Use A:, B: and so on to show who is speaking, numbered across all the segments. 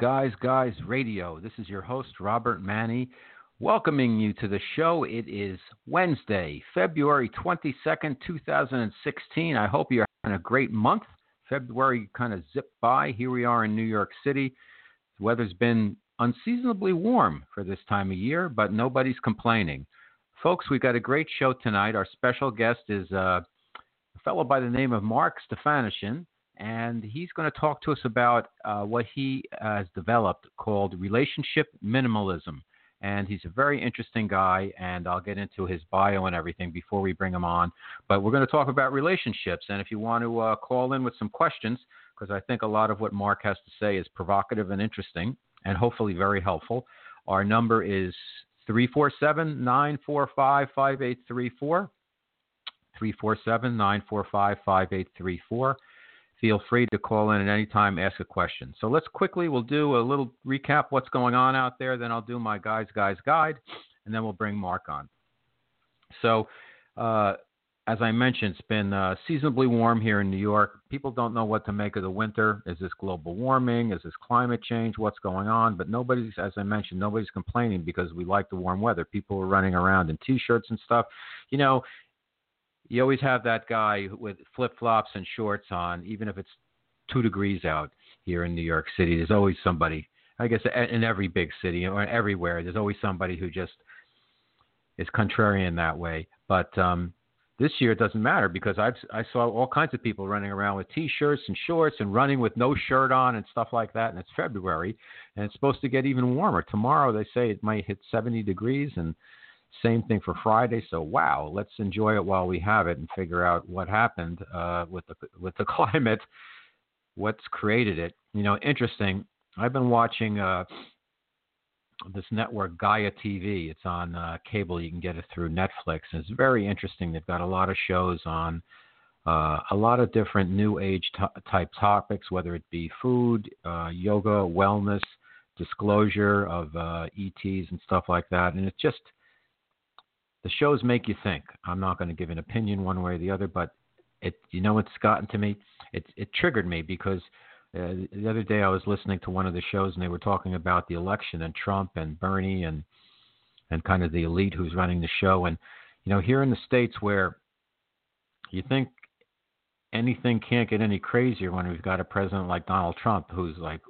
A: Guys Guys Radio. This is your host, Robert Manni, welcoming you to the show. It is Wednesday, February 22nd, 2016. I hope you're having a great month. February kind of zipped by. Here we are in New York City. The weather's been unseasonably warm for this time of year, but nobody's complaining. Folks, we've got a great show tonight. Our special guest is uh, a fellow by the name of Mark Stefanishin and he's going to talk to us about uh, what he has developed called relationship minimalism. And he's a very interesting guy, and I'll get into his bio and everything before we bring him on. But we're going to talk about relationships, and if you want to uh, call in with some questions, because I think a lot of what Mark has to say is provocative and interesting, and hopefully very helpful, our number is 347 945 5834. 347 945 5834 Feel free to call in at any time, ask a question. So let's quickly, we'll do a little recap what's going on out there. Then I'll do my guys, guys guide, and then we'll bring Mark on. So, uh, as I mentioned, it's been uh, seasonably warm here in New York. People don't know what to make of the winter. Is this global warming? Is this climate change? What's going on? But nobody's, as I mentioned, nobody's complaining because we like the warm weather. People are running around in t-shirts and stuff. You know, you always have that guy with flip flops and shorts on, even if it's two degrees out here in New York City. There's always somebody. I guess in every big city or everywhere, there's always somebody who just is contrarian that way. But um, this year it doesn't matter because I've I saw all kinds of people running around with t-shirts and shorts and running with no shirt on and stuff like that. And it's February, and it's supposed to get even warmer. Tomorrow they say it might hit 70 degrees, and same thing for Friday. So wow, let's enjoy it while we have it and figure out what happened uh, with the with the climate, what's created it. You know, interesting. I've been watching uh, this network Gaia TV. It's on uh, cable. You can get it through Netflix. And it's very interesting. They've got a lot of shows on uh, a lot of different new age t- type topics, whether it be food, uh, yoga, wellness, disclosure of uh, ETs and stuff like that. And it's just the shows make you think. I'm not going to give an opinion one way or the other, but it you know it's gotten to me. It it triggered me because uh, the other day I was listening to one of the shows and they were talking about the election and Trump and Bernie and and kind of the elite who's running the show and you know here in the states where you think anything can't get any crazier when we've got a president like Donald Trump who's like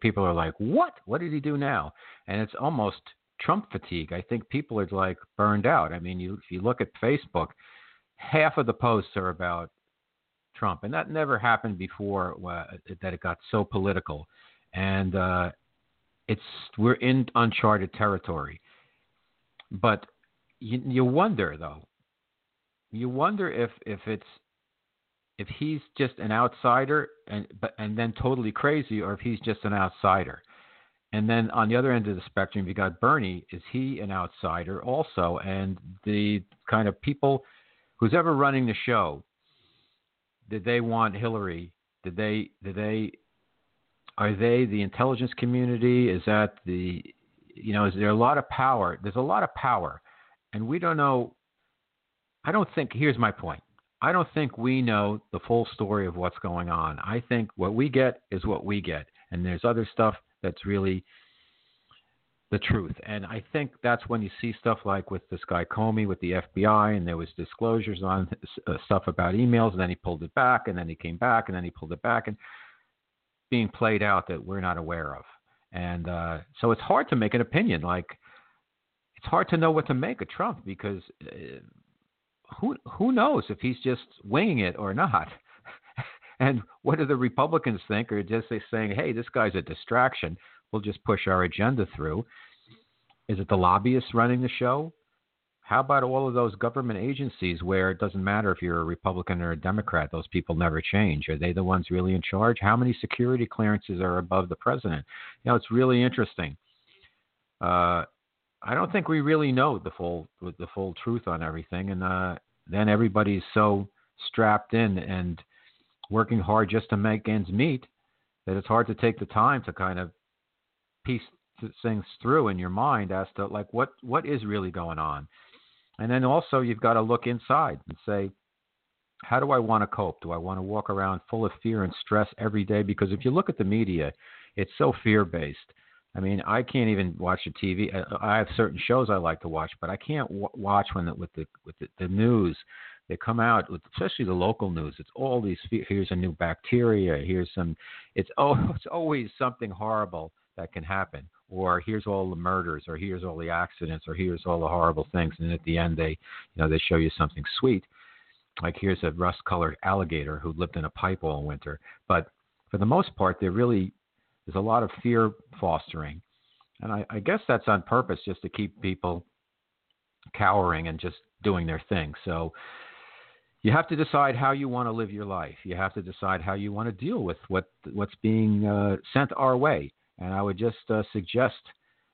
A: people are like what what did he do now and it's almost Trump fatigue. I think people are like burned out. I mean, you if you look at Facebook, half of the posts are about Trump, and that never happened before uh, that it got so political. And uh, it's we're in uncharted territory. But you, you wonder though, you wonder if if it's if he's just an outsider and but and then totally crazy, or if he's just an outsider. And then on the other end of the spectrum, you got Bernie. Is he an outsider also? And the kind of people who's ever running the show, did they want Hillary? Did they? Did they? Are they the intelligence community? Is that the? You know, is there a lot of power? There's a lot of power, and we don't know. I don't think. Here's my point. I don't think we know the full story of what's going on. I think what we get is what we get, and there's other stuff that's really the truth. And I think that's when you see stuff like with this guy Comey with the FBI, and there was disclosures on uh, stuff about emails, and then he pulled it back, and then he came back, and then he pulled it back, and being played out that we're not aware of. And uh, so it's hard to make an opinion. Like it's hard to know what to make of Trump because uh, who who knows if he's just winging it or not. And what do the Republicans think? Or just they saying, hey, this guy's a distraction. We'll just push our agenda through. Is it the lobbyists running the show? How about all of those government agencies where it doesn't matter if you're a Republican or a Democrat, those people never change? Are they the ones really in charge? How many security clearances are above the president? You know, it's really interesting. Uh, I don't think we really know the full the full truth on everything, and uh, then everybody's so strapped in and working hard just to make ends meet that it's hard to take the time to kind of piece things through in your mind as to like what what is really going on and then also you've got to look inside and say how do I want to cope? Do I want to walk around full of fear and stress every day? Because if you look at the media, it's so fear based. I mean, I can't even watch the TV. I have certain shows I like to watch, but I can't w- watch when the, with the with the, the news they come out with, especially the local news. It's all these. Here's a new bacteria. Here's some. It's oh, it's always something horrible that can happen. Or here's all the murders, or here's all the accidents, or here's all the horrible things. And at the end, they, you know, they show you something sweet, like here's a rust-colored alligator who lived in a pipe all winter. But for the most part, there really is a lot of fear fostering, and I, I guess that's on purpose, just to keep people cowering and just doing their thing. So you have to decide how you want to live your life. You have to decide how you want to deal with what what's being uh, sent our way. And I would just uh, suggest,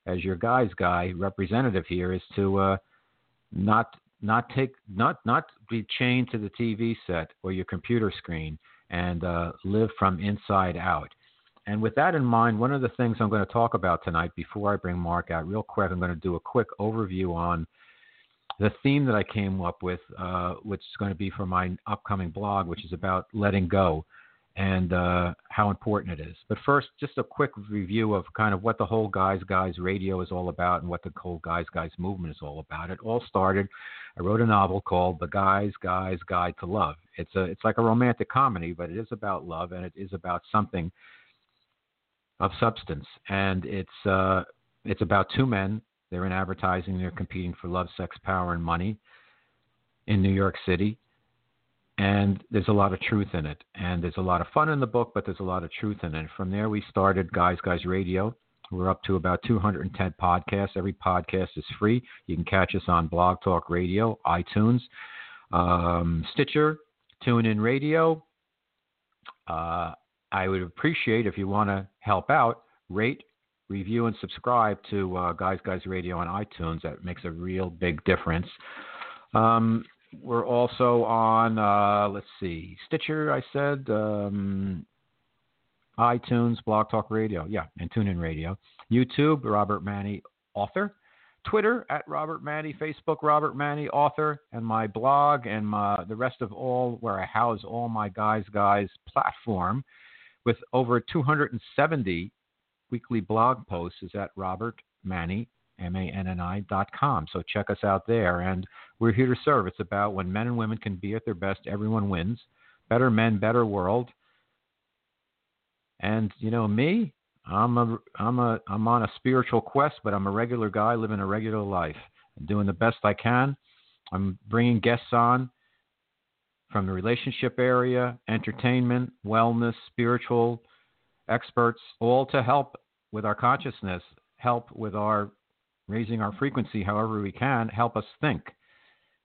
A: as your guy's guy representative here, is to uh, not not take not not be chained to the TV set or your computer screen and uh, live from inside out. And with that in mind, one of the things I'm going to talk about tonight, before I bring Mark out, real quick, I'm going to do a quick overview on the theme that I came up with, uh, which is going to be for my upcoming blog, which is about letting go and uh, how important it is. But first, just a quick review of kind of what the whole Guys Guys radio is all about and what the whole Guys Guys movement is all about. It all started. I wrote a novel called The Guys Guys Guide to Love. It's a it's like a romantic comedy, but it is about love and it is about something of substance. And it's uh, it's about two men they're in advertising. They're competing for love, sex, power, and money in New York City. And there's a lot of truth in it. And there's a lot of fun in the book, but there's a lot of truth in it. From there, we started Guys Guys Radio. We're up to about 210 podcasts. Every podcast is free. You can catch us on Blog Talk Radio, iTunes, um, Stitcher, TuneIn Radio. Uh, I would appreciate if you want to help out, rate, review and subscribe to uh, Guys Guys Radio on iTunes. That makes a real big difference. Um, we're also on, uh, let's see, Stitcher, I said, um, iTunes, Blog Talk Radio, yeah, and TuneIn Radio. YouTube, Robert Manni, author. Twitter at Robert Manni, Facebook Robert Manni, author, and my blog and my, the rest of all where I house all my Guys Guys platform with over 270 weekly blog post is at Robert Manni, M-A-N-N-I dot com. So check us out there. And we're here to serve. It's about when men and women can be at their best, everyone wins. Better men, better world. And you know me, I'm a I'm a I'm on a spiritual quest, but I'm a regular guy living a regular life. I'm doing the best I can. I'm bringing guests on from the relationship area, entertainment, wellness, spiritual, experts, all to help with our consciousness, help with our raising our frequency however we can, help us think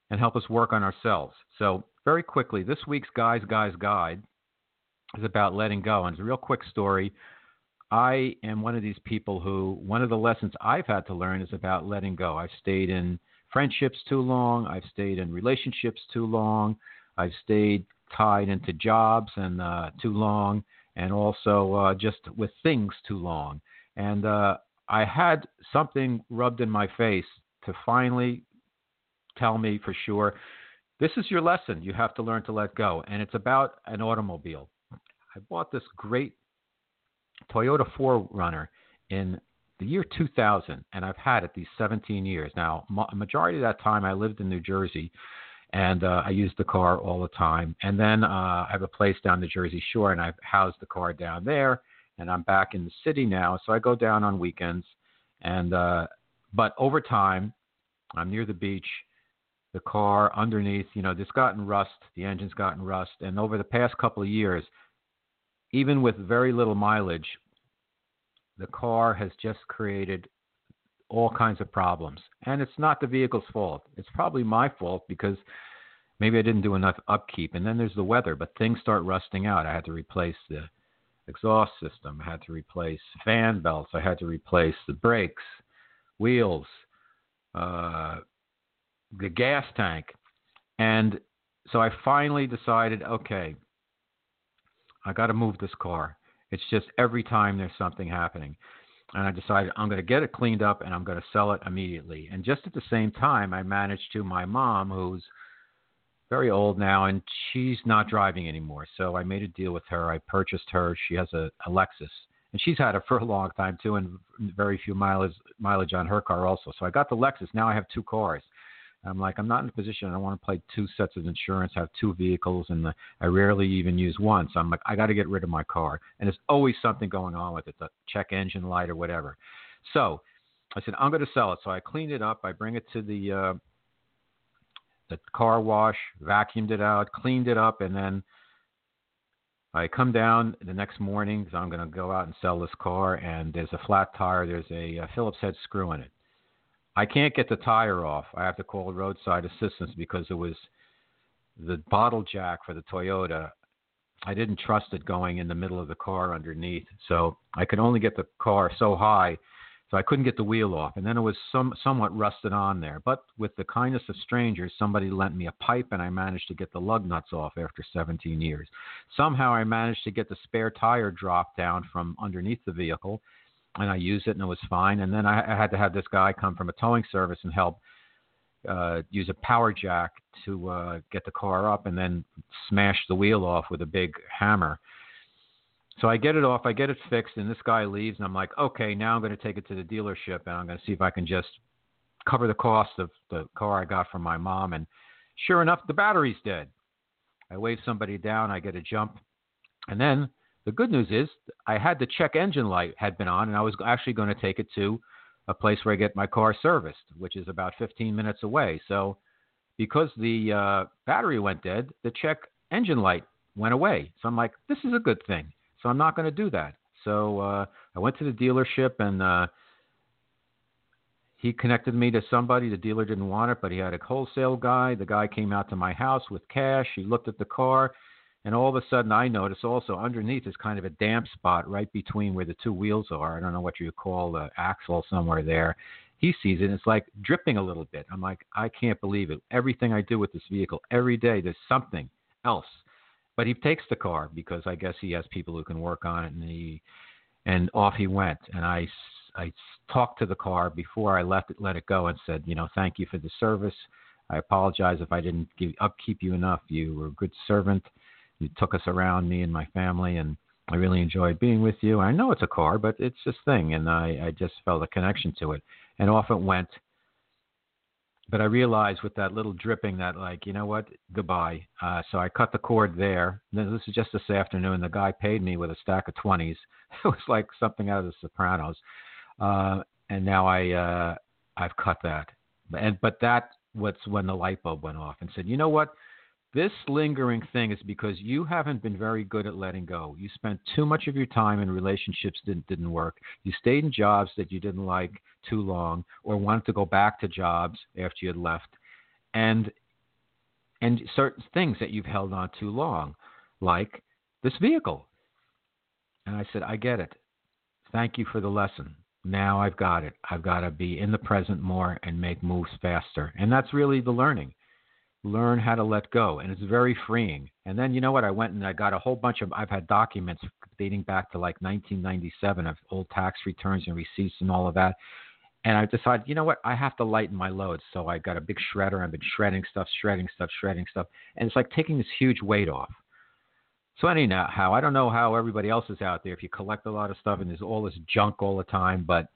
A: and help us work on ourselves. So, very quickly, this week's Guys Guys Guide is about letting go. And it's a real quick story. I am one of these people who, one of the lessons I've had to learn is about letting go. I've stayed in friendships too long, I've stayed in relationships too long, I've stayed tied into jobs and uh, too long and also uh, just with things too long. And uh, I had something rubbed in my face to finally tell me for sure this is your lesson. You have to learn to let go. And it's about an automobile. I bought this great Toyota 4Runner in the year 2000, and I've had it these 17 years. Now, a majority of that time I lived in New Jersey and uh, I use the car all the time. And then uh, I have a place down the Jersey Shore, and I've housed the car down there. And I'm back in the city now, so I go down on weekends. And uh, but over time, I'm near the beach. The car underneath, you know, it's gotten rust. The engine's gotten rust, and over the past couple of years, even with very little mileage, the car has just created all kinds of problems. And it's not the vehicle's fault. It's probably my fault because maybe I didn't do enough upkeep. And then there's the weather, but things start rusting out. I had to replace the exhaust system, I had to replace fan belts, I had to replace the brakes, wheels, uh, the gas tank. And so I finally decided okay, I got to move this car. It's just every time there's something happening and I decided I'm going to get it cleaned up and I'm going to sell it immediately. And just at the same time, I managed to my mom, who's very old now, and she's not driving anymore. So I made a deal with her. I purchased her. She has a, a Lexus, and she's had it for a long time too, and very few mileage mileage on her car also. So I got the Lexus. Now I have two cars. I'm like, I'm not in a position. I don't want to play two sets of insurance, have two vehicles, and I rarely even use one. So I'm like, I got to get rid of my car, and there's always something going on with it, the check engine light or whatever. So I said, I'm going to sell it. So I cleaned it up. I bring it to the uh, the car wash, vacuumed it out, cleaned it up, and then I come down the next morning because I'm going to go out and sell this car. And there's a flat tire. There's a, a Phillips head screw in it. I can't get the tire off. I have to call roadside assistance because it was the bottle jack for the Toyota. I didn't trust it going in the middle of the car underneath. So I could only get the car so high so I couldn't get the wheel off, and then it was some somewhat rusted on there. But with the kindness of strangers, somebody lent me a pipe, and I managed to get the lug nuts off after 17 years. Somehow I managed to get the spare tire dropped down from underneath the vehicle, and I used it, and it was fine. And then I, I had to have this guy come from a towing service and help uh, use a power jack to uh, get the car up, and then smash the wheel off with a big hammer. So I get it off, I get it fixed, and this guy leaves, and I'm like, okay, now I'm going to take it to the dealership, and I'm going to see if I can just cover the cost of the car I got from my mom. And sure enough, the battery's dead. I wave somebody down, I get a jump, and then the good news is I had the check engine light had been on, and I was actually going to take it to a place where I get my car serviced, which is about 15 minutes away. So because the uh, battery went dead, the check engine light went away. So I'm like, this is a good thing. So I'm not going to do that. So uh, I went to the dealership and uh, he connected me to somebody. The dealer didn't want it, but he had a wholesale guy. The guy came out to my house with cash. He looked at the car. And all of a sudden, I noticed also underneath is kind of a damp spot right between where the two wheels are. I don't know what you call the axle somewhere there. He sees it, it's like dripping a little bit. I'm like, I can't believe it. Everything I do with this vehicle, every day, there's something else but he takes the car because I guess he has people who can work on it, and he and off he went. And I I talked to the car before I left it, let it go, and said, you know, thank you for the service. I apologize if I didn't give, upkeep you enough. You were a good servant. You took us around, me and my family, and I really enjoyed being with you. I know it's a car, but it's this thing, and I, I just felt a connection to it. And off it went but I realized with that little dripping that like, you know what, goodbye. Uh, so I cut the cord there. This is just this afternoon. The guy paid me with a stack of twenties. It was like something out of The Sopranos. Uh, and now I uh, I've cut that. And but that was when the light bulb went off and said, you know what, this lingering thing is because you haven't been very good at letting go. You spent too much of your time in relationships that didn't work. You stayed in jobs that you didn't like too long or wanted to go back to jobs after you had left. And and certain things that you've held on too long, like this vehicle. And I said, I get it. Thank you for the lesson. Now I've got it. I've got to be in the present more and make moves faster. And that's really the learning learn how to let go and it's very freeing. And then you know what i went and i got a whole bunch of i've had documents dating back to like 1997 of old tax returns and receipts and all of that. And i decided you know what i have to lighten my load. So i got a big shredder i've been shredding stuff shredding stuff shredding stuff and it's like taking this huge weight off. So anyhow i don't know how everybody else is out there if you collect a lot of stuff and there's all this junk all the time but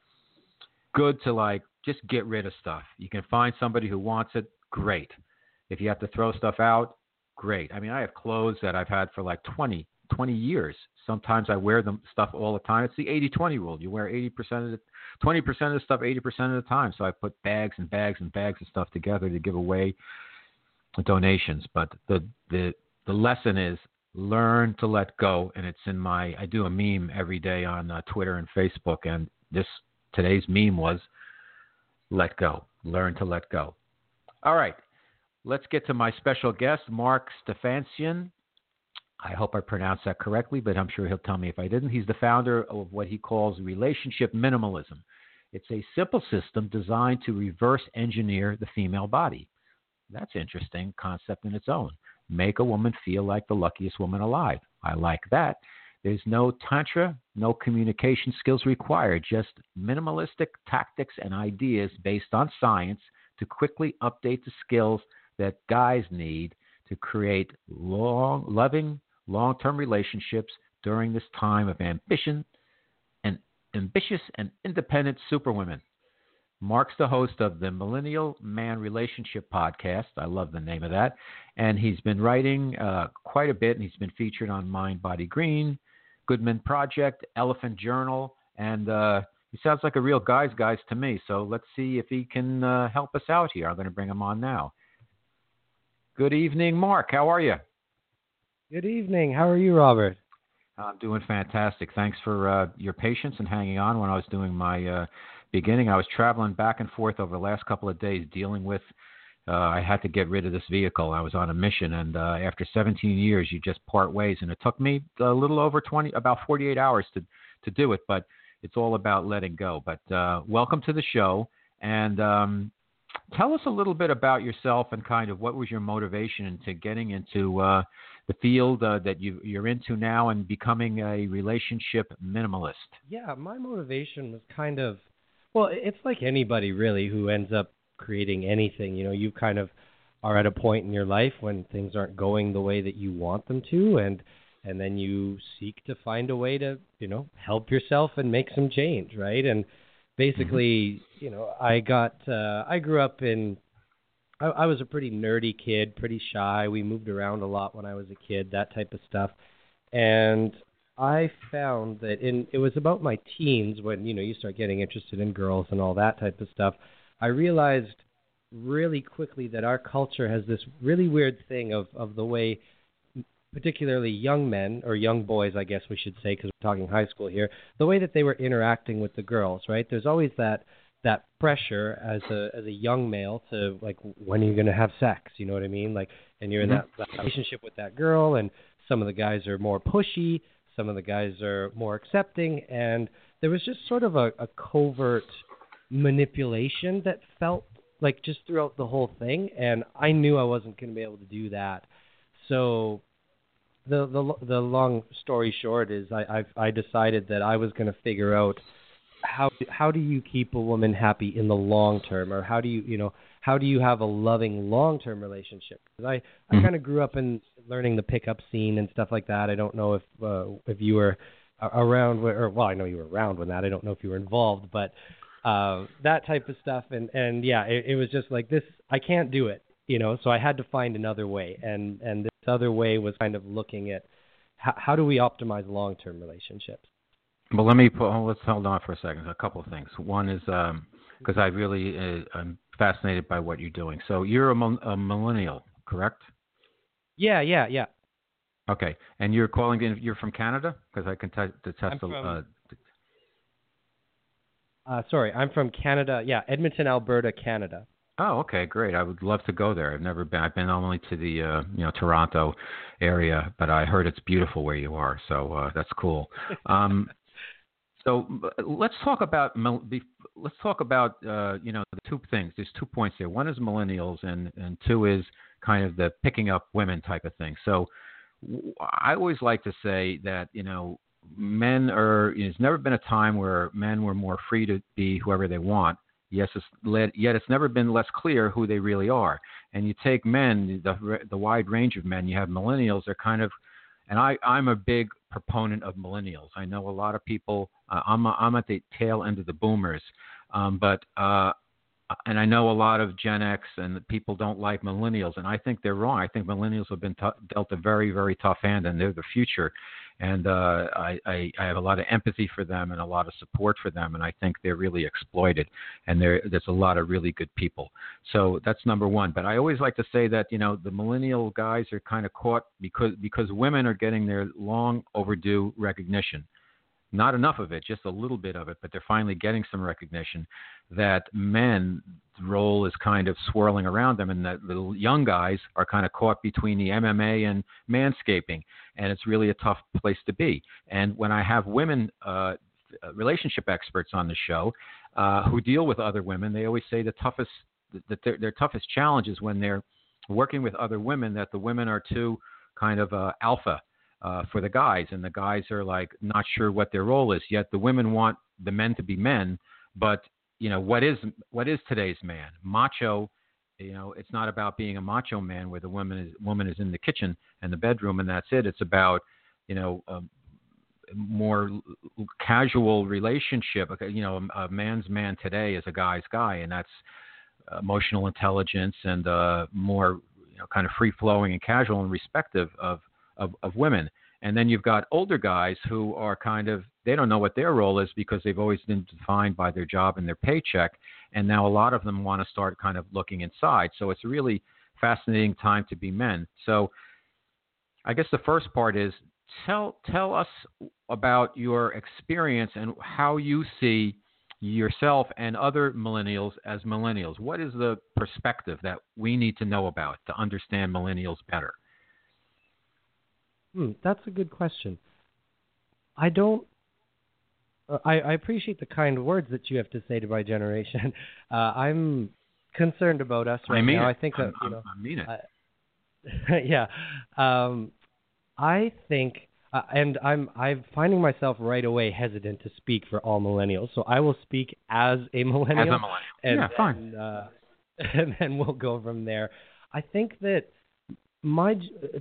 A: good to like just get rid of stuff. You can find somebody who wants it great if you have to throw stuff out, great. I mean, I have clothes that I've had for like 20, 20 years. Sometimes I wear them stuff all the time. It's the 80-20 rule. You wear 80% of the 20% of the stuff 80% of the time. So I put bags and bags and bags of stuff together to give away donations. But the the the lesson is learn to let go and it's in my I do a meme every day on uh, Twitter and Facebook and this today's meme was let go. Learn to let go. All right. Let's get to my special guest, Mark Stefansian. I hope I pronounced that correctly, but I'm sure he'll tell me if I didn't. He's the founder of what he calls relationship minimalism. It's a simple system designed to reverse engineer the female body. That's interesting concept in its own. Make a woman feel like the luckiest woman alive. I like that. There's no tantra, no communication skills required, just minimalistic tactics and ideas based on science to quickly update the skills that guys need to create long, loving, long-term relationships during this time of ambition and ambitious and independent superwomen. Mark's the host of the Millennial Man Relationship Podcast. I love the name of that. And he's been writing uh, quite a bit, and he's been featured on Mind Body Green, Good Men Project, Elephant Journal, and uh, he sounds like a real guy's guys to me. So let's see if he can uh, help us out here. I'm going to bring him on now. Good evening, Mark. How are you?
B: Good evening. How are you, Robert?
A: I'm doing fantastic. Thanks for uh, your patience and hanging on when I was doing my uh, beginning. I was traveling back and forth over the last couple of days dealing with. Uh, I had to get rid of this vehicle. I was on a mission, and uh, after 17 years, you just part ways. And it took me a little over 20, about 48 hours to to do it. But it's all about letting go. But uh, welcome to the show, and um, tell us a little bit about yourself and kind of what was your motivation into getting into uh, the field uh, that you, you're into now and becoming a relationship minimalist.
B: Yeah, my motivation was kind of well, it's like anybody really who ends up creating anything. You know, you kind of are at a point in your life when things aren't going the way that you want them to, and and then you seek to find a way to you know help yourself and make some change, right? And basically, mm-hmm. you know, I got uh, I grew up in I, I was a pretty nerdy kid, pretty shy. We moved around a lot when I was a kid, that type of stuff. And I found that in it was about my teens when you know you start getting interested in girls and all that type of stuff. I realized really quickly that our culture has this really weird thing of of the way particularly young men or young boys, I guess we should say, because we're talking high school here, the way that they were interacting with the girls, right? There's always that that pressure as a as a young male to like when are you going to have sex you know what i mean like and you're in mm-hmm. that, that relationship with that girl and some of the guys are more pushy some of the guys are more accepting and there was just sort of a, a covert manipulation that felt like just throughout the whole thing and i knew i wasn't going to be able to do that so the the the long story short is I I, I decided that I was going to figure out how how do you keep a woman happy in the long term, or how do you you know how do you have a loving long term relationship? Because I I mm-hmm. kind of grew up in learning the pickup scene and stuff like that. I don't know if uh, if you were around or well I know you were around when that. I don't know if you were involved, but uh, that type of stuff and and yeah, it, it was just like this. I can't do it, you know. So I had to find another way, and and this other way was kind of looking at how, how do we optimize long term relationships.
A: Well, let me put, let's hold on for a second. A couple of things. One is because um, I really uh, I'm fascinated by what you're doing. So you're a, a millennial, correct?
B: Yeah, yeah, yeah.
A: Okay, and you're calling in. You're from Canada because I can t- attest. I'm from, uh,
B: uh, sorry, I'm from Canada. Yeah, Edmonton, Alberta, Canada.
A: Oh, okay, great. I would love to go there. I've never been. I've been only to the uh, you know Toronto area, but I heard it's beautiful where you are, so uh, that's cool. Um, so let's talk about let's talk about uh, you know the two things. There's two points there. One is millennials, and and two is kind of the picking up women type of thing. So I always like to say that you know men are. You know, there's never been a time where men were more free to be whoever they want. Yes, it's led, yet it's never been less clear who they really are. And you take men, the the wide range of men. You have millennials. They're kind of and I, I'm a big proponent of millennials. I know a lot of people. Uh, I'm a, I'm at the tail end of the boomers, um, but uh, and I know a lot of Gen X and people don't like millennials, and I think they're wrong. I think millennials have been t- dealt a very very tough hand, and they're the future and uh, I, I, I have a lot of empathy for them and a lot of support for them, and I think they're really exploited, and there there's a lot of really good people. So that's number one. But I always like to say that you know the millennial guys are kind of caught because because women are getting their long overdue recognition not enough of it, just a little bit of it, but they're finally getting some recognition that men role is kind of swirling around them and that the young guys are kind of caught between the MMA and manscaping and it's really a tough place to be. And when I have women uh, relationship experts on the show uh, who deal with other women, they always say the toughest that their, their toughest challenge is when they're working with other women that the women are too kind of uh, alpha uh, for the guys, and the guys are like not sure what their role is. Yet the women want the men to be men, but you know what is what is today's man? Macho you know, it's not about being a macho man where the woman is woman is in the kitchen and the bedroom and that's it. It's about, you know, a more casual relationship. You know, a man's man today is a guy's guy, and that's emotional intelligence and uh, more, you know, kind of free flowing and casual and respective of, of of women. And then you've got older guys who are kind of they don't know what their role is because they've always been defined by their job and their paycheck. And now a lot of them want to start kind of looking inside. So it's a really fascinating time to be men. So I guess the first part is tell tell us about your experience and how you see yourself and other millennials as millennials. What is the perspective that we need to know about to understand millennials better?
B: Hmm, that's a good question. I don't. Uh, I, I appreciate the kind words that you have to say to my generation. Uh, I'm concerned about us right
A: I mean
B: now.
A: It.
B: I think that
A: you
B: know.
A: I mean it.
B: I, yeah, um, I think, uh, and I'm I'm finding myself right away hesitant to speak for all millennials. So I will speak as a millennial.
A: As a millennial.
B: And,
A: yeah, fine.
B: And, uh, and then we'll go from there. I think that my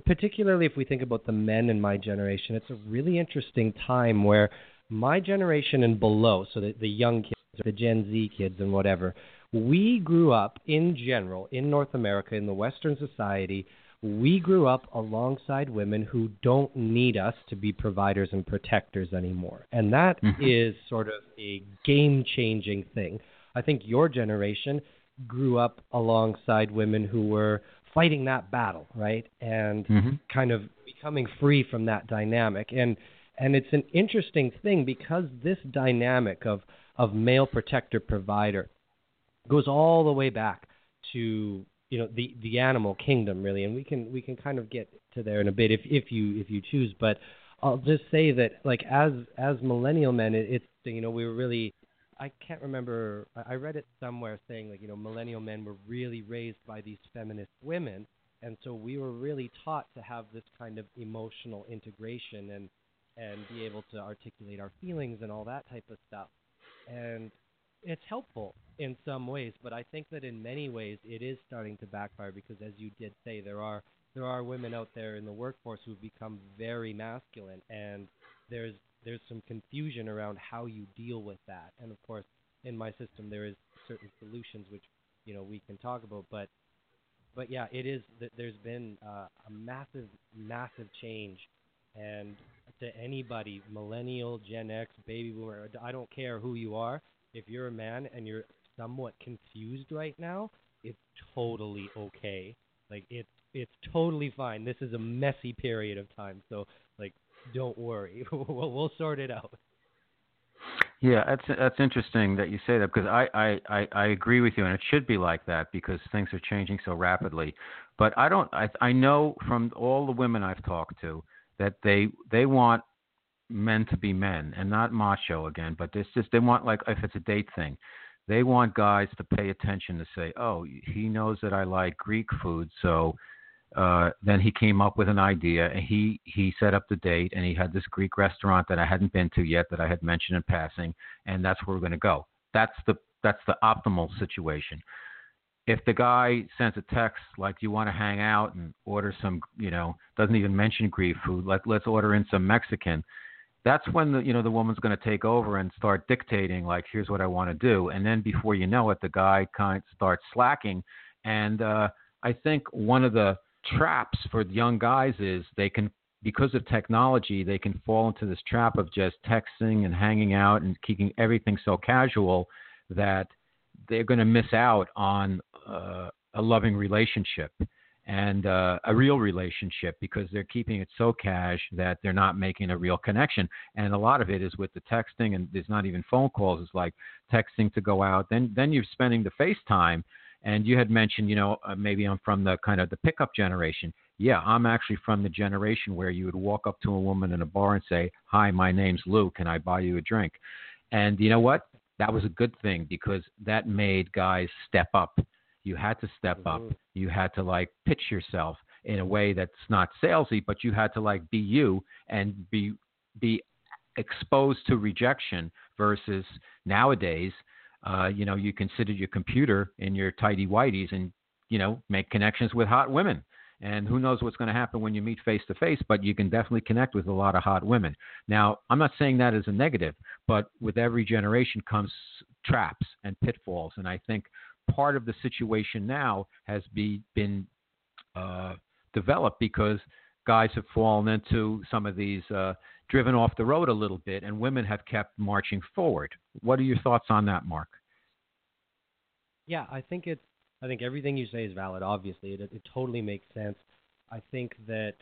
B: particularly if we think about the men in my generation, it's a really interesting time where my generation and below, so the, the young kids, the Gen Z kids, and whatever, we grew up in general in North America in the Western society. We grew up alongside women who don't need us to be providers and protectors anymore. And that
A: mm-hmm.
B: is sort of a game changing thing. I think your generation grew up alongside women who were fighting that battle, right? And
A: mm-hmm.
B: kind of becoming free from that dynamic. And and it's an interesting thing because this dynamic of of male protector provider goes all the way back to you know the the animal kingdom really and we can we can kind of get to there in a bit if if you if you choose but I'll just say that like as as millennial men it, it's you know we were really I can't remember. I read it somewhere saying like you know millennial men were really raised by these feminist women, and so we were really taught to have this kind of emotional integration and and be able to articulate our feelings and all that type of stuff. And it's helpful in some ways, but I think that in many ways it is starting to backfire because, as you did say, there are there are women out there in the workforce who've become very masculine, and there's there's some confusion around how you deal with that. And of course, in my system, there is certain solutions which you know we can talk about. But but yeah, it is that there's been uh, a massive massive change, and to anybody, millennial, Gen X, baby boomer, I don't care who you are. If you're a man and you're somewhat confused right now, it's totally okay. Like it's it's totally fine. This is a messy period of time. So like don't worry. we'll, we'll sort it out.
A: Yeah, that's that's interesting that you say that because I, I, I, I agree with you, and it should be like that because things are changing so rapidly. But I don't. I I know from all the women I've talked to that they they want men to be men and not macho again. But this just they want like if it's a date thing, they want guys to pay attention to say, oh, he knows that I like Greek food, so uh, then he came up with an idea and he he set up the date and he had this Greek restaurant that I hadn't been to yet that I had mentioned in passing and that's where we're going to go. That's the that's the optimal situation. If the guy sends a text like you want to hang out and order some, you know, doesn't even mention Greek food, like let's order in some Mexican, that's when the you know the woman's going to take over and start dictating like here's what I want to do and then before you know it the guy kind of starts slacking and uh I think one of the traps for young guys is they can because of technology they can fall into this trap of just texting and hanging out and keeping everything so casual that they're going to miss out on uh, a loving relationship and uh, a real relationship because they're keeping it so cash that they're not making a real connection. And a lot of it is with the texting, and there's not even phone calls. It's like texting to go out. Then then you're spending the FaceTime and you had mentioned, you know, uh, maybe I'm from the kind of the pickup generation. Yeah, I'm actually from the generation where you would walk up to a woman in a bar and say, "Hi, my name's Lou. Can I buy you a drink?" And you know what? That was a good thing because that made guys step up. You had to step mm-hmm. up. You had to like pitch yourself in a way that's not salesy, but you had to like be you and be be exposed to rejection versus nowadays uh, you know, you consider your computer in your tidy whities, and you know, make connections with hot women. And who knows what's going to happen when you meet face to face, but you can definitely connect with a lot of hot women. Now, I'm not saying that as a negative, but with every generation comes traps and pitfalls. And I think part of the situation now has be, been uh, developed because guys have fallen into some of these, uh, driven off the road a little bit, and women have kept marching forward. What are your thoughts on that, Mark?
B: Yeah, I think it's. I think everything you say is valid. Obviously, it, it totally makes sense. I think that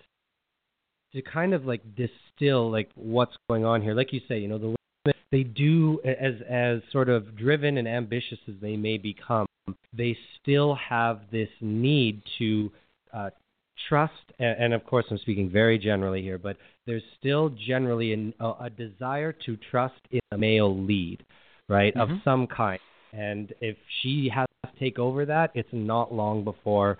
B: to kind of like distill like what's going on here, like you say, you know, the women, they do as as sort of driven and ambitious as they may become, they still have this need to uh, trust, and, and, of course I'm speaking very generally here, but there's still generally an, a, a, desire to trust in a male lead, right, mm-hmm. of some kind. And if she has to take over that, it's not long before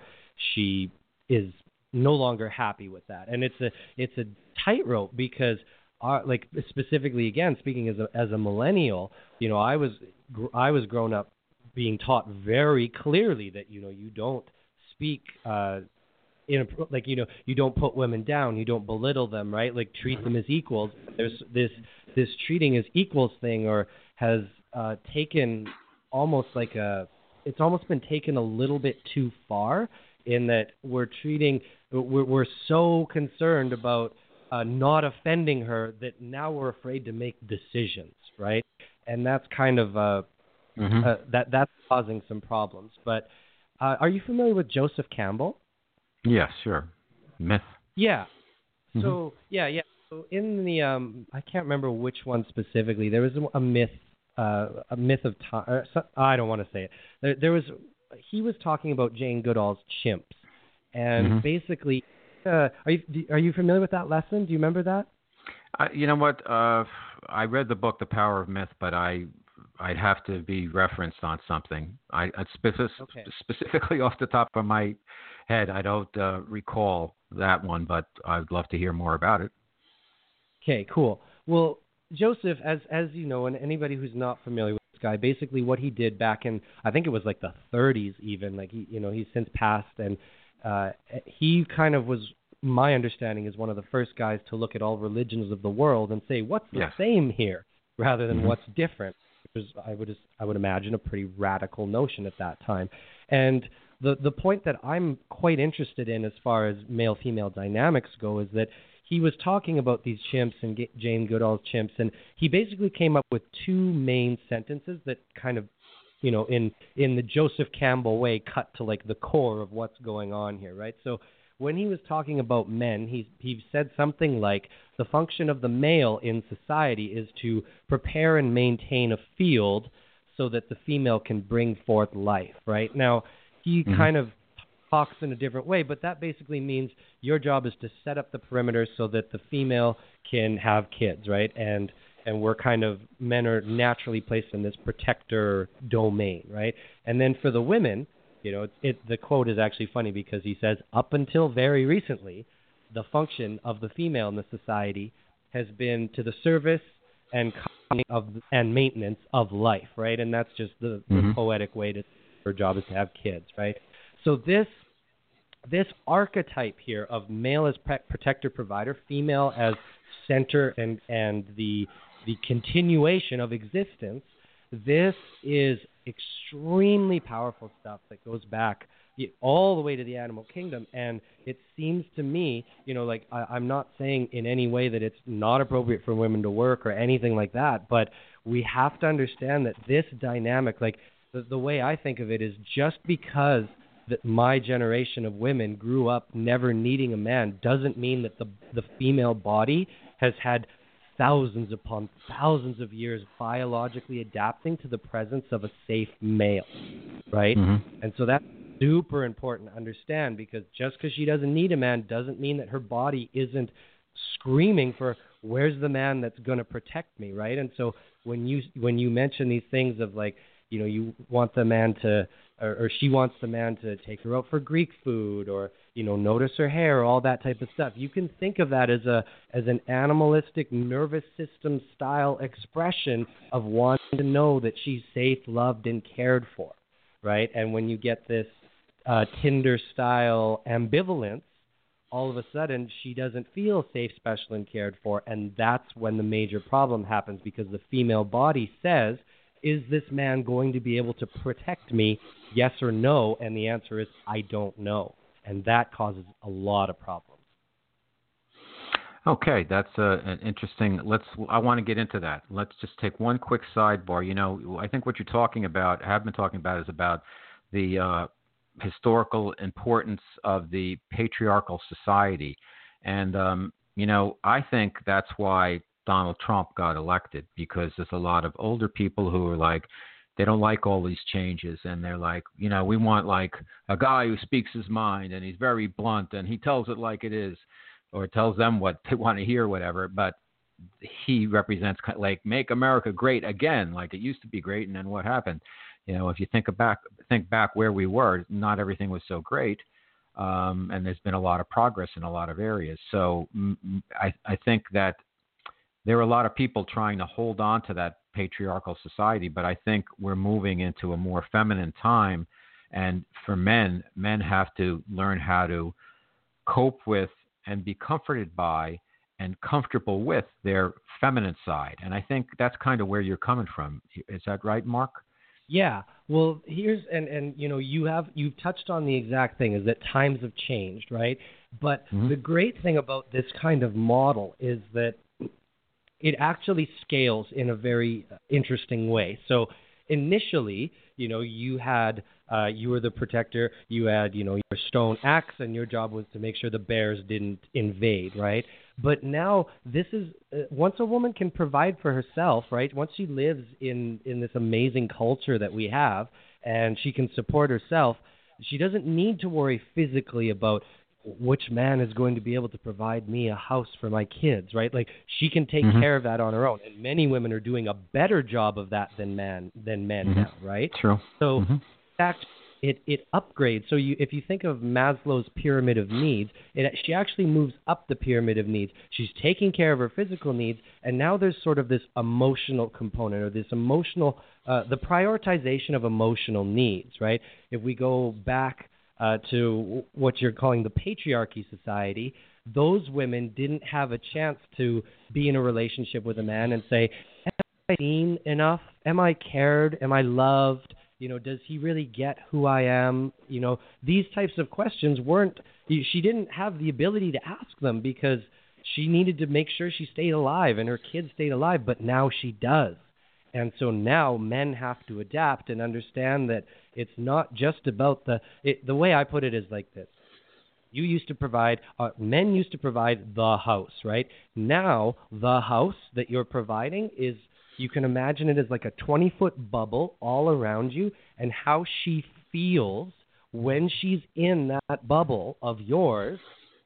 B: she is no longer happy with that. And it's a it's a tightrope because our, like specifically again speaking as a as a millennial, you know, I was I was grown up being taught very clearly that you know you don't speak uh in like you know you don't put women down you don't belittle them right like treat them as equals there's this this treating as equals thing or has uh taken almost like a it's almost been taken a little bit too far in that we're treating we're, we're so concerned about uh, not offending her that now we're afraid to make decisions right and that's kind of uh, mm-hmm. uh that that's causing some problems but uh, are you familiar with Joseph Campbell
A: yeah, sure. Myth.
B: Yeah. Mm-hmm. So yeah, yeah. So in the um, I can't remember which one specifically. There was a, a myth, uh, a myth of time. I don't want to say it. There, there, was. He was talking about Jane Goodall's chimps, and mm-hmm. basically, uh, are you are you familiar with that lesson? Do you remember that?
A: Uh, you know what? Uh, I read the book The Power of Myth, but I I'd have to be referenced on something. I, specific, okay. specifically off the top of my head, I don't uh, recall that one, but I'd love to hear more about it.
B: Okay, cool. Well, Joseph, as as you know, and anybody who's not familiar with this guy, basically what he did back in I think it was like the 30s, even like he, you know, he's since passed, and uh, he kind of was. My understanding is one of the first guys to look at all religions of the world and say what's the yes. same here, rather than mm-hmm. what's different. Which was, I would I would imagine a pretty radical notion at that time, and the the point that I'm quite interested in as far as male female dynamics go is that he was talking about these chimps and Jane Goodall's chimps, and he basically came up with two main sentences that kind of, you know, in in the Joseph Campbell way, cut to like the core of what's going on here, right? So when he was talking about men, he he said something like the function of the male in society is to prepare and maintain a field so that the female can bring forth life, right? Now he mm-hmm. kind of talks in a different way, but that basically means your job is to set up the perimeter so that the female can have kids, right? And and we're kind of men are naturally placed in this protector domain, right? And then for the women, you know, it, it the quote is actually funny because he says up until very recently, the function of the female in the society has been to the service and of and maintenance of life, right? And that's just the, mm-hmm. the poetic way to her job is to have kids, right? So this this archetype here of male as protector provider, female as center and and the the continuation of existence. This is extremely powerful stuff that goes back all the way to the animal kingdom. And it seems to me, you know, like I, I'm not saying in any way that it's not appropriate for women to work or anything like that, but we have to understand that this dynamic, like the, the way I think of it is just because that my generation of women grew up never needing a man doesn't mean that the the female body has had thousands upon thousands of years biologically adapting to the presence of a safe male, right? Mm-hmm. And so that's super important to understand because just because she doesn't need a man doesn't mean that her body isn't screaming for where's the man that's going to protect me, right? And so when you when you mention these things of like you know you want the man to or, or she wants the man to take her out for Greek food or you know notice her hair all that type of stuff. You can think of that as a as an animalistic nervous system style expression of wanting to know that she's safe loved and cared for right? And when you get this uh, Tinder style ambivalence, all of a sudden she doesn't feel safe, special, and cared for, and that's when the major problem happens because the female body says, "Is this man going to be able to protect me? Yes or no?" And the answer is, "I don't know," and that causes a lot of problems.
A: Okay, that's uh, an interesting. Let's. I want to get into that. Let's just take one quick sidebar. You know, I think what you're talking about, have been talking about, is about the uh, historical importance of the patriarchal society, and um, you know, I think that's why Donald Trump got elected because there's a lot of older people who are like, they don't like all these changes and they're like you know we want like a guy who speaks his mind and he's very blunt and he tells it like it is or tells them what they want to hear, whatever. But he represents like make America great again, like it used to be great, and then what happened? You know, if you think back, think back where we were, not everything was so great, um, and there's been a lot of progress in a lot of areas. So I, I think that there are a lot of people trying to hold on to that patriarchal society, but I think we're moving into a more feminine time, and for men, men have to learn how to cope with and be comforted by and comfortable with their feminine side. And I think that's kind of where you're coming from. Is that right, Mark?
B: Yeah. Well, here's and and you know you have you've touched on the exact thing is that times have changed, right? But mm-hmm. the great thing about this kind of model is that it actually scales in a very interesting way. So initially, you know, you had uh, you were the protector. You had, you know, your stone axe, and your job was to make sure the bears didn't invade, right? But now this is uh, once a woman can provide for herself, right? Once she lives in in this amazing culture that we have, and she can support herself, she doesn't need to worry physically about which man is going to be able to provide me a house for my kids, right? Like she can take mm-hmm. care of that on her own, and many women are doing a better job of that than man than men mm-hmm. now, right?
A: True.
B: So
A: mm-hmm
B: fact, it, it upgrades. So you, if you think of Maslow's pyramid of needs, it, she actually moves up the pyramid of needs. She's taking care of her physical needs, and now there's sort of this emotional component or this emotional, uh, the prioritization of emotional needs, right? If we go back uh, to what you're calling the patriarchy society, those women didn't have a chance to be in a relationship with a man and say, Am I seen enough? Am I cared? Am I loved? You know, does he really get who I am? You know, these types of questions weren't. She didn't have the ability to ask them because she needed to make sure she stayed alive and her kids stayed alive. But now she does, and so now men have to adapt and understand that it's not just about the. It, the way I put it is like this: you used to provide, uh, men used to provide the house, right? Now the house that you're providing is you can imagine it as like a 20 foot bubble all around you, and how she feels when she's in that bubble of yours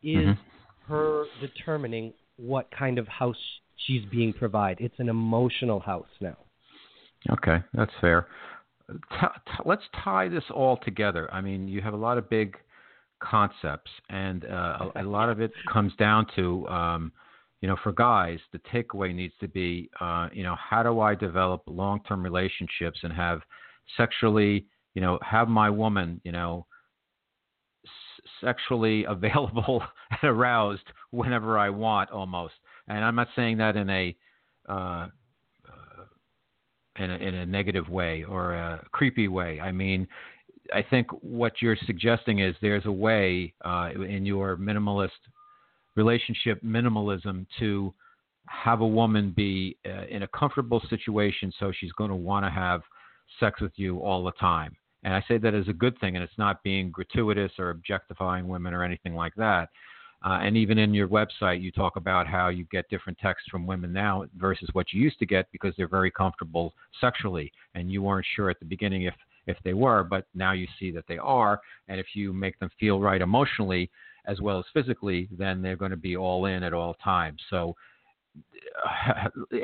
B: is mm-hmm. her determining what kind of house she's being provided. It's an emotional house now.
A: Okay, that's fair. T- t- let's tie this all together. I mean, you have a lot of big concepts, and uh, a, a, lot of it comes down to um, you know, for guys, the takeaway needs to be, uh, you know, how do I develop long-term relationships and have sexually, you know, have my woman, you know, sexually available and aroused whenever I want, almost. And I'm not saying that in a uh, in a, in a negative way or a creepy way. I mean, I think what you're suggesting is there's a way uh, in your minimalist relationship minimalism to have a woman be uh, in a comfortable situation so she's going to want to have sex with you all the time. And I say that as a good thing, and it's not being gratuitous or objectifying women or anything like that. Uh, and even in your website, you talk about how you get different texts from women now versus what you used to get because they're very comfortable sexually, and you weren't sure at the beginning if if they were, but now you see that they are. And if you make them feel right emotionally, as well as physically, then they're going to be all in at all times. So,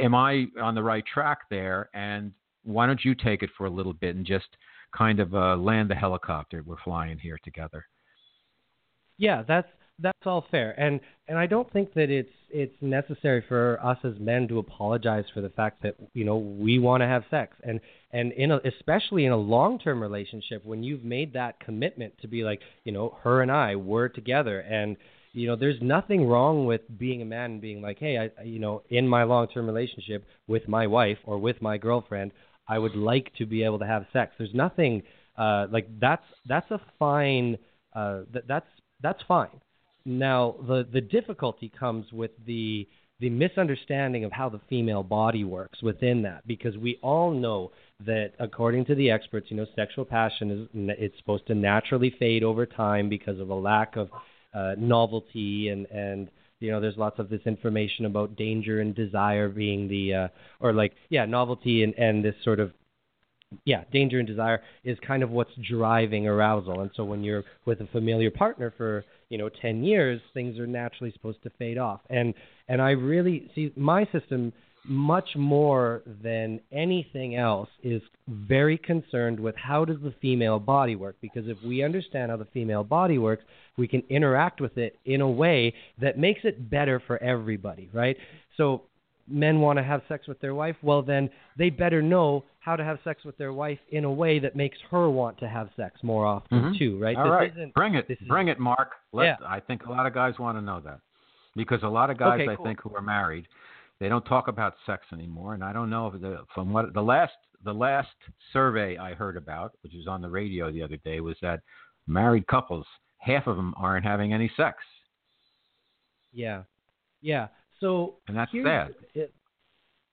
A: am I on the right track there? And why don't you take it for a little bit and just kind of uh, land the helicopter we're flying here together?
B: Yeah, that's that's all fair, and and I don't think that it's it's necessary for us as men to apologize for the fact that you know we want to have sex, and and in a, especially in a long term relationship when you've made that commitment to be like you know her and I were together, and you know there's nothing wrong with being a man and being like hey I you know in my long term relationship with my wife or with my girlfriend I would like to be able to have sex. There's nothing uh, like that's that's a fine uh, that that's that's fine now, the the difficulty comes with the the misunderstanding of how the female body works within that, because we all know that according to the experts, you know, sexual passion is it's supposed to naturally fade over time because of a lack of uh, novelty and and you know there's lots of this information about danger and desire being the uh, or like yeah novelty and and this sort of yeah, danger and desire is kind of what's driving arousal. And so when you're with a familiar partner for, you know, 10 years, things are naturally supposed to fade off. And and I really see my system much more than anything else is very concerned with how does the female body work because if we understand how the female body works, we can interact with it in a way that makes it better for everybody, right? So men want to have sex with their wife, well then they better know how to have sex with their wife in a way that makes her want to have sex more often
A: mm-hmm.
B: too, right?
A: All right. bring it, bring it, Mark. Let, yeah. I think a lot of guys want to know that because a lot of guys
B: okay,
A: I
B: cool.
A: think who are married, they don't talk about sex anymore, and I don't know if the from what the last the last survey I heard about, which was on the radio the other day, was that married couples half of them aren't having any sex.
B: Yeah, yeah. So
A: and that's sad.
B: It,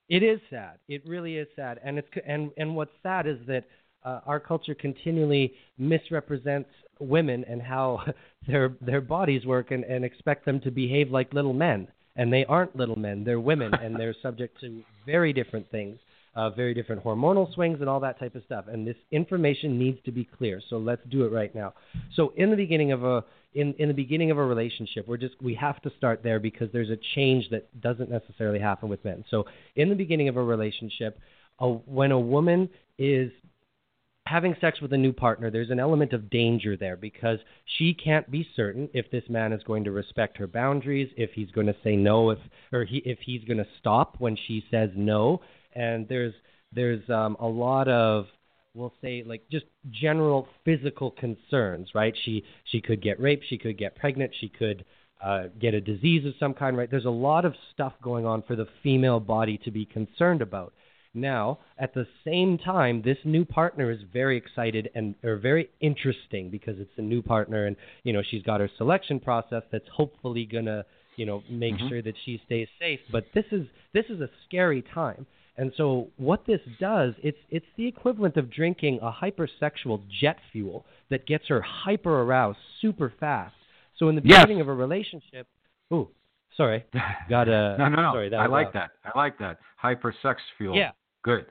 B: it is sad. It really is sad, and it's and and what's sad is that uh, our culture continually misrepresents women and how their their bodies work and, and expect them to behave like little men. And they aren't little men; they're women, and they're subject to very different things, uh, very different hormonal swings, and all that type of stuff. And this information needs to be clear. So let's do it right now. So in the beginning of a in in the beginning of a relationship we're just we have to start there because there's a change that doesn't necessarily happen with men so in the beginning of a relationship a, when a woman is having sex with a new partner there's an element of danger there because she can't be certain if this man is going to respect her boundaries if he's going to say no if or he if he's going to stop when she says no and there's there's um, a lot of we'll say like just general physical concerns, right? She she could get raped, she could get pregnant, she could uh, get a disease of some kind, right? There's a lot of stuff going on for the female body to be concerned about. Now, at the same time, this new partner is very excited and or very interesting because it's a new partner, and you know she's got her selection process that's hopefully gonna you know make
A: mm-hmm.
B: sure that she stays safe. But this is this is a scary time and so what this does, it's it's the equivalent of drinking a hypersexual jet fuel that gets her hyper aroused super fast. So in the
A: yes.
B: beginning of a relationship, ooh, sorry, got a
A: no, no, no.
B: Sorry, that
A: I like
B: loud.
A: that. I like that hyper sex fuel.
B: Yeah,
A: good.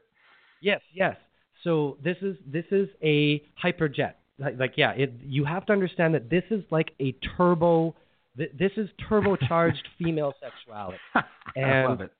B: Yes, yes. So this is this is a hyperjet. Like, like yeah, it, you have to understand that this is like a turbo. Th- this is turbocharged female sexuality. And,
A: I love it.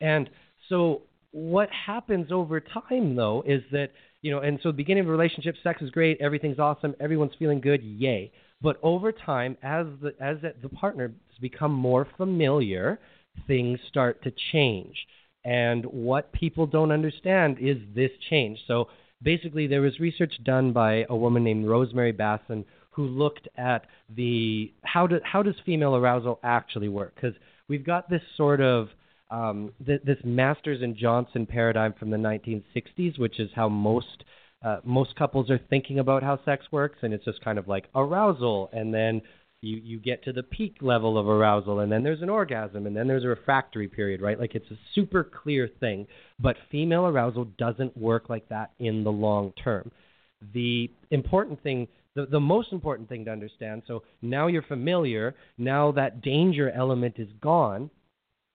B: And so what happens over time though is that you know, and so the beginning of a relationship, sex is great, everything's awesome, everyone's feeling good, yay. But over time, as the as the partners become more familiar, things start to change. And what people don't understand is this change. So basically, there was research done by a woman named Rosemary Basson who looked at the how do, how does female arousal actually work? Because we've got this sort of um, th- this Masters and Johnson paradigm from the 1960s, which is how most uh, most couples are thinking about how sex works, and it's just kind of like arousal, and then you you get to the peak level of arousal, and then there's an orgasm, and then there's a refractory period, right? Like it's a super clear thing. But female arousal doesn't work like that in the long term. The important thing the, the most important thing to understand so now you're familiar now that danger element is gone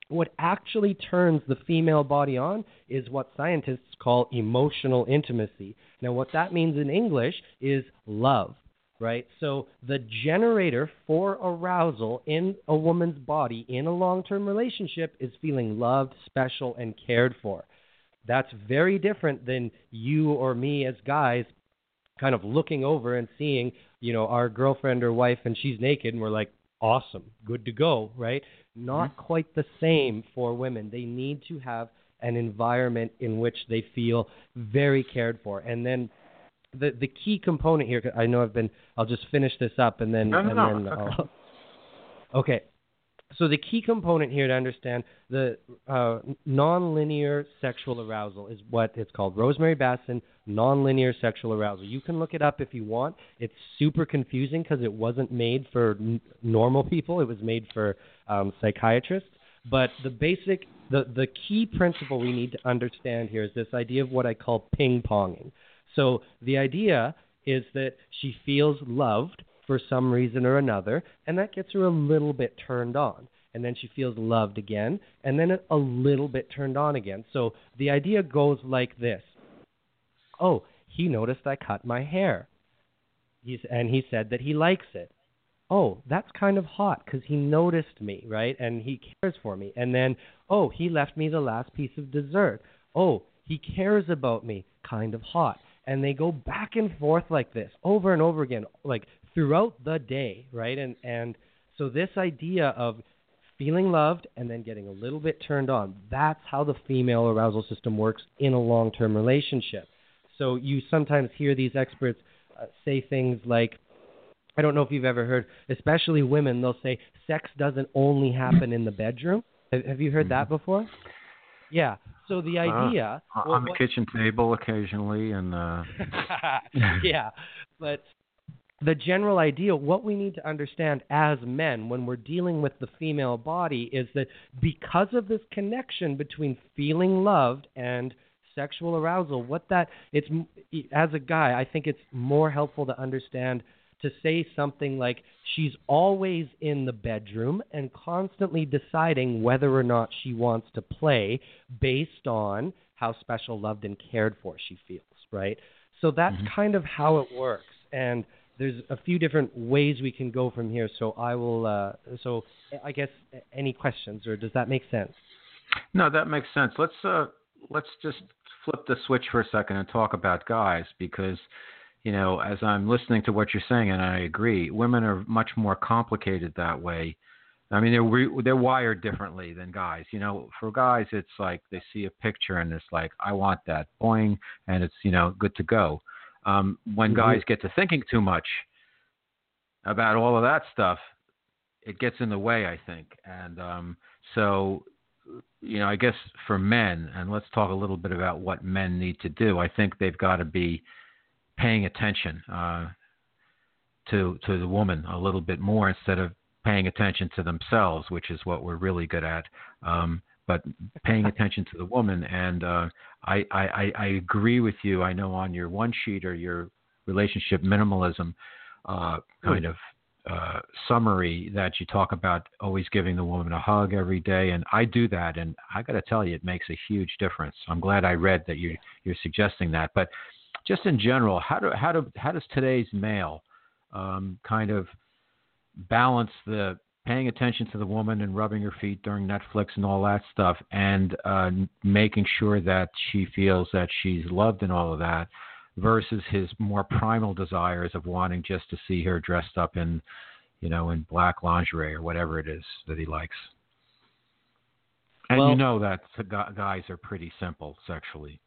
B: what actually turns the female body on is what scientists call emotional intimacy. Now, what that means in English is love, right? So, the generator for arousal in a woman's body in a long term relationship is feeling loved, special, and cared for. That's very different than you or me as guys kind of looking over and seeing, you know, our girlfriend or wife and she's naked and we're like, awesome, good to go, right? Not mm-hmm. quite the same for women. They need to have an environment in which they feel very cared for. And then the the key component here, I know I've been, I'll just finish this up and then,
A: no, no,
B: and
A: no.
B: then okay. I'll, okay. So the key component here to understand the uh, nonlinear sexual arousal is what it's called. Rosemary Basson nonlinear sexual arousal. You can look it up if you want. It's super confusing because it wasn't made for n- normal people. It was made for um, psychiatrists. But the basic, the the key principle we need to understand here is this idea of what I call ping ponging. So the idea is that she feels loved for some reason or another, and that gets her a little bit turned on. And then she feels loved again, and then a little bit turned on again. So the idea goes like this Oh, he noticed I cut my hair. He's, and he said that he likes it. Oh, that's kind of hot because he noticed me, right? And he cares for me. And then, oh, he left me the last piece of dessert. Oh, he cares about me, kind of hot. And they go back and forth like this over and over again, like throughout the day, right? And and so this idea of feeling loved and then getting a little bit turned on, that's how the female arousal system works in a long-term relationship. So you sometimes hear these experts uh, say things like I don't know if you've ever heard, especially women, they'll say sex doesn't only happen in the bedroom. Have, you heard that mm-hmm. before? Yeah. So the uh, idea
A: uh, on the kitchen table occasionally, and uh...
B: yeah, but the general idea, what we need to understand as men when we're dealing with the female body is that because of this connection between feeling loved and sexual arousal, what that it's as a guy, I think it's more helpful to understand to say something like she's always in the bedroom and constantly deciding whether or not she wants to play based on how special, loved, and cared for she feels, right? So that's mm-hmm. kind of how it works. And there's a few different ways we can go from here. So I will. Uh, so I guess any questions, or does that make sense?
A: No, that makes sense. Let's uh, let's just flip the switch for a second and talk about guys because you know, as I'm listening to what you're saying, and I agree, women are much more complicated that way. I mean, they're re- they're wired differently than guys. You know, for guys, it's like they see a picture and it's like, I want that, boing, and it's you know good to go. Um, when mm-hmm. guys get to thinking too much about all of that stuff, it gets in the way, I think. And um, so, you know, I guess for men, and let's talk a little bit about what men need to do. I think they've got to be paying attention uh, to to the woman a little bit more instead of paying attention to themselves, which is what we're really good at. Um, but paying attention to the woman, and uh, I, I I agree with you. I know on your one sheet or your relationship minimalism uh, kind of uh, summary that you talk about always giving the woman a hug every day, and I do that, and I got to tell you, it makes a huge difference. I'm glad I read that you you're suggesting that, but just in general, how do how do how does today's male um, kind of balance the paying attention to the woman and rubbing her feet during Netflix and all that stuff, and uh, making sure that she feels that she's loved and all of that, versus his more primal desires of wanting just to see her dressed up in, you know, in black lingerie or whatever it is that he likes. And
B: well,
A: you know that guys are pretty simple sexually.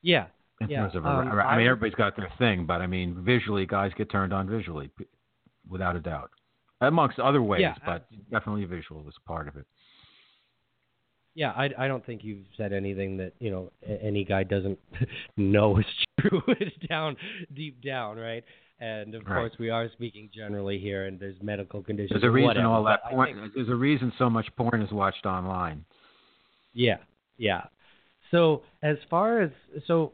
B: Yeah,
A: in
B: yeah,
A: terms of,
B: um,
A: I mean, everybody's got their thing, but I mean, visually, guys get turned on visually, without a doubt, amongst other ways,
B: yeah,
A: but definitely visual is part of it.
B: Yeah, I, I don't think you've said anything that you know any guy doesn't know is true. it's down deep down, right? And of
A: right.
B: course, we are speaking generally here, and there's medical conditions.
A: There's a reason
B: whatever,
A: all that porn.
B: Think,
A: there's a reason so much porn is watched online.
B: Yeah, yeah. So as far as so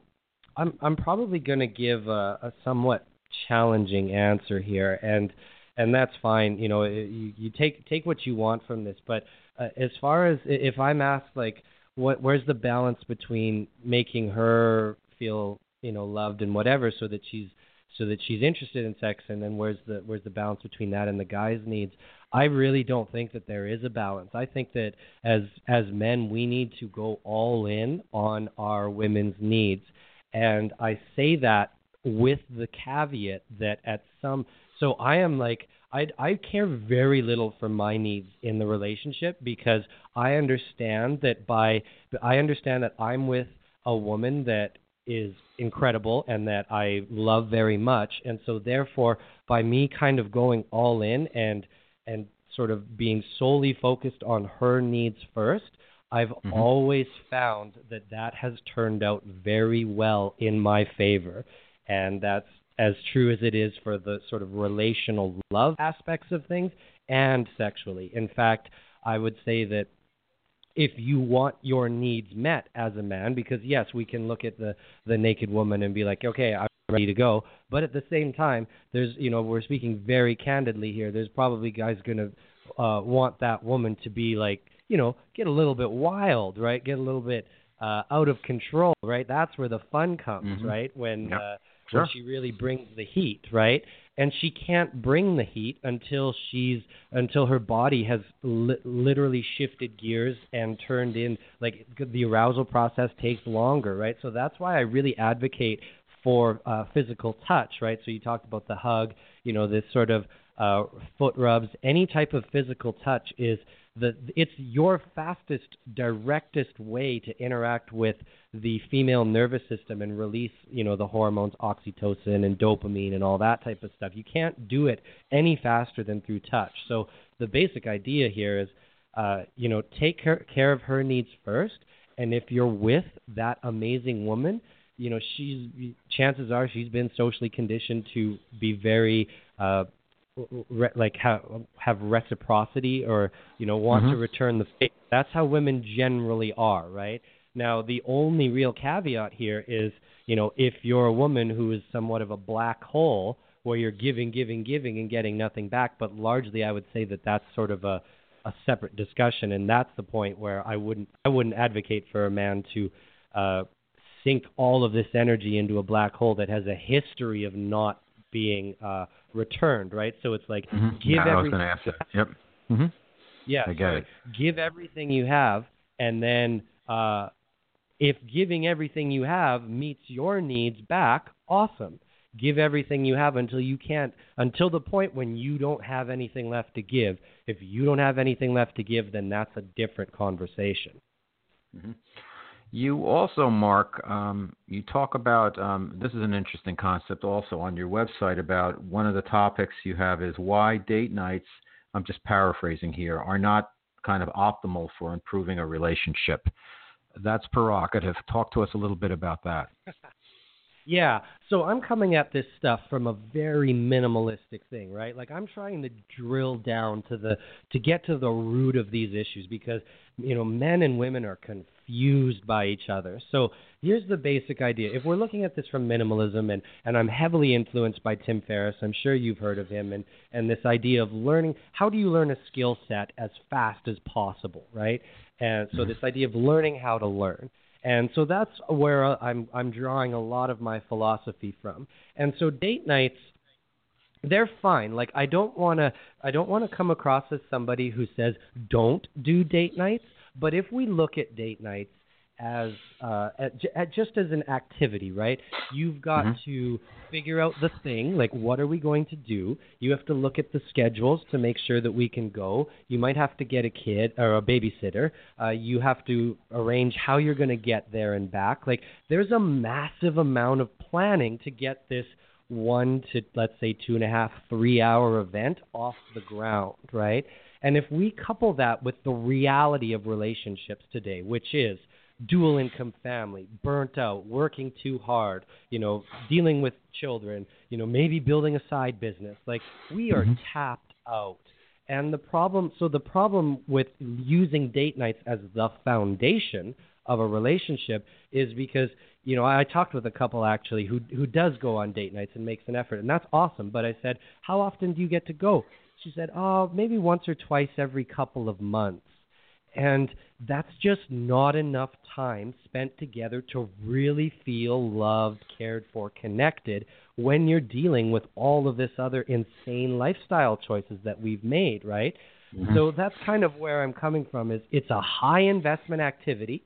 B: I'm I'm probably going to give a, a somewhat challenging answer here, and and that's fine. You know, you, you take take what you want from this, but uh, as far as if I'm asked like what where's the balance between making her feel you know loved and whatever, so that she's so that she's interested in sex, and then where's the where's the balance between that and the guy's needs? I really don't think that there is a balance. I think that as as men, we need to go all in on our women's needs and I say that with the caveat that at some so I am like I I care very little for my needs in the relationship because I understand that by I understand that I'm with a woman that is incredible and that I love very much and so therefore by me kind of going all in and and sort of being solely focused on her needs first I've mm-hmm. always found that that has turned out very well in my favor and that's as true as it is for the sort of relational love aspects of things and sexually. In fact, I would say that if you want your needs met as a man, because yes, we can look at the the naked woman and be like, okay, I'm ready to go, but at the same time, there's you know we're speaking very candidly here. There's probably guys gonna uh, want that woman to be like you know get a little bit wild, right? Get a little bit uh, out of control, right? That's where the fun comes, mm-hmm. right? When yep. uh, sure. she really brings the heat, right? And she can't bring the heat until she's until her body has li- literally shifted gears and turned in like the arousal process takes longer, right? So that's why I really advocate for uh, physical touch, right? So you talked about the hug, you know, this sort of uh, foot rubs, any type of physical touch is the it's your fastest, directest way to interact with the female nervous system and release, you know, the hormones oxytocin and dopamine and all that type of stuff. You can't do it any faster than through touch. So the basic idea here is, uh, you know, take care, care of her needs first, and if you're with that amazing woman, you know, she's chances are she's been socially conditioned to be very uh, re- like have have reciprocity or you know want mm-hmm. to return the favor. That's how women generally are, right? Now, the only real caveat here is, you know, if you're a woman who is somewhat of a black hole where you're giving, giving, giving and getting nothing back, but largely I would say that that's sort of a a separate discussion, and that's the point where I wouldn't I wouldn't advocate for a man to uh, sink all of this energy into a black hole that has a history of not being uh, returned, right? So it's like
A: mm-hmm.
B: give yeah,
A: everything. I was going to ask that. Yep. Mm-hmm.
B: Yeah.
A: I get it.
B: Give everything you have, and then uh, if giving everything you have meets your needs back, awesome. Give everything you have until you can't, until the point when you don't have anything left to give. If you don't have anything left to give, then that's a different conversation.
A: Mm-hmm. You also, Mark, um, you talk about um, this is an interesting concept also on your website about one of the topics you have is why date nights, I'm just paraphrasing here, are not kind of optimal for improving a relationship that's prerogative. Talk to us a little bit about that.
B: yeah. So I'm coming at this stuff from a very minimalistic thing, right? Like I'm trying to drill down to the to get to the root of these issues because you know men and women are confused by each other. So here's the basic idea. If we're looking at this from minimalism and and I'm heavily influenced by Tim Ferriss, I'm sure you've heard of him and and this idea of learning how do you learn a skill set as fast as possible, right? And so mm-hmm. this idea of learning how to learn. And so that's where I'm I'm drawing a lot of my philosophy from. And so date nights they're fine. Like I don't want to I don't want to come across as somebody who says don't do date nights, but if we look at date nights as uh, at, at just as an activity, right? You've got mm-hmm. to figure out the thing, like what are we going to do? You have to look at the schedules to make sure that we can go. You might have to get a kid or a babysitter. Uh, you have to arrange how you're going to get there and back. Like there's a massive amount of planning to get this one to let's say two and a half, three hour event off the ground, right? And if we couple that with the reality of relationships today, which is dual income family, burnt out, working too hard, you know, dealing with children, you know, maybe building a side business. Like we are mm-hmm. tapped out. And the problem, so the problem with using date nights as the foundation of a relationship is because you know I talked with a couple actually who who does go on date nights and makes an effort, and that's awesome. But I said, how often do you get to go? She said, oh, maybe once or twice every couple of months. And that's just not enough time spent together to really feel loved, cared for, connected when you're dealing with all of this other insane lifestyle choices that we've made, right? Mm-hmm. So that's kind of where I'm coming from is it's a high investment activity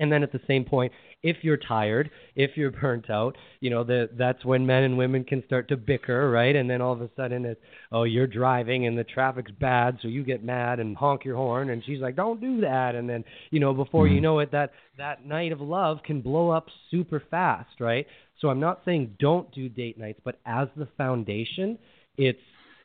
B: And then at the same point, if you're tired, if you're burnt out, you know, the, that's when men and women can start to bicker, right? And then all of a sudden it's, oh, you're driving and the traffic's bad, so you get mad and honk your horn, and she's like, don't do that. And then, you know, before you mm-hmm. know it, that that night of love can blow up super fast, right? So I'm not saying don't do date nights, but as the foundation, it's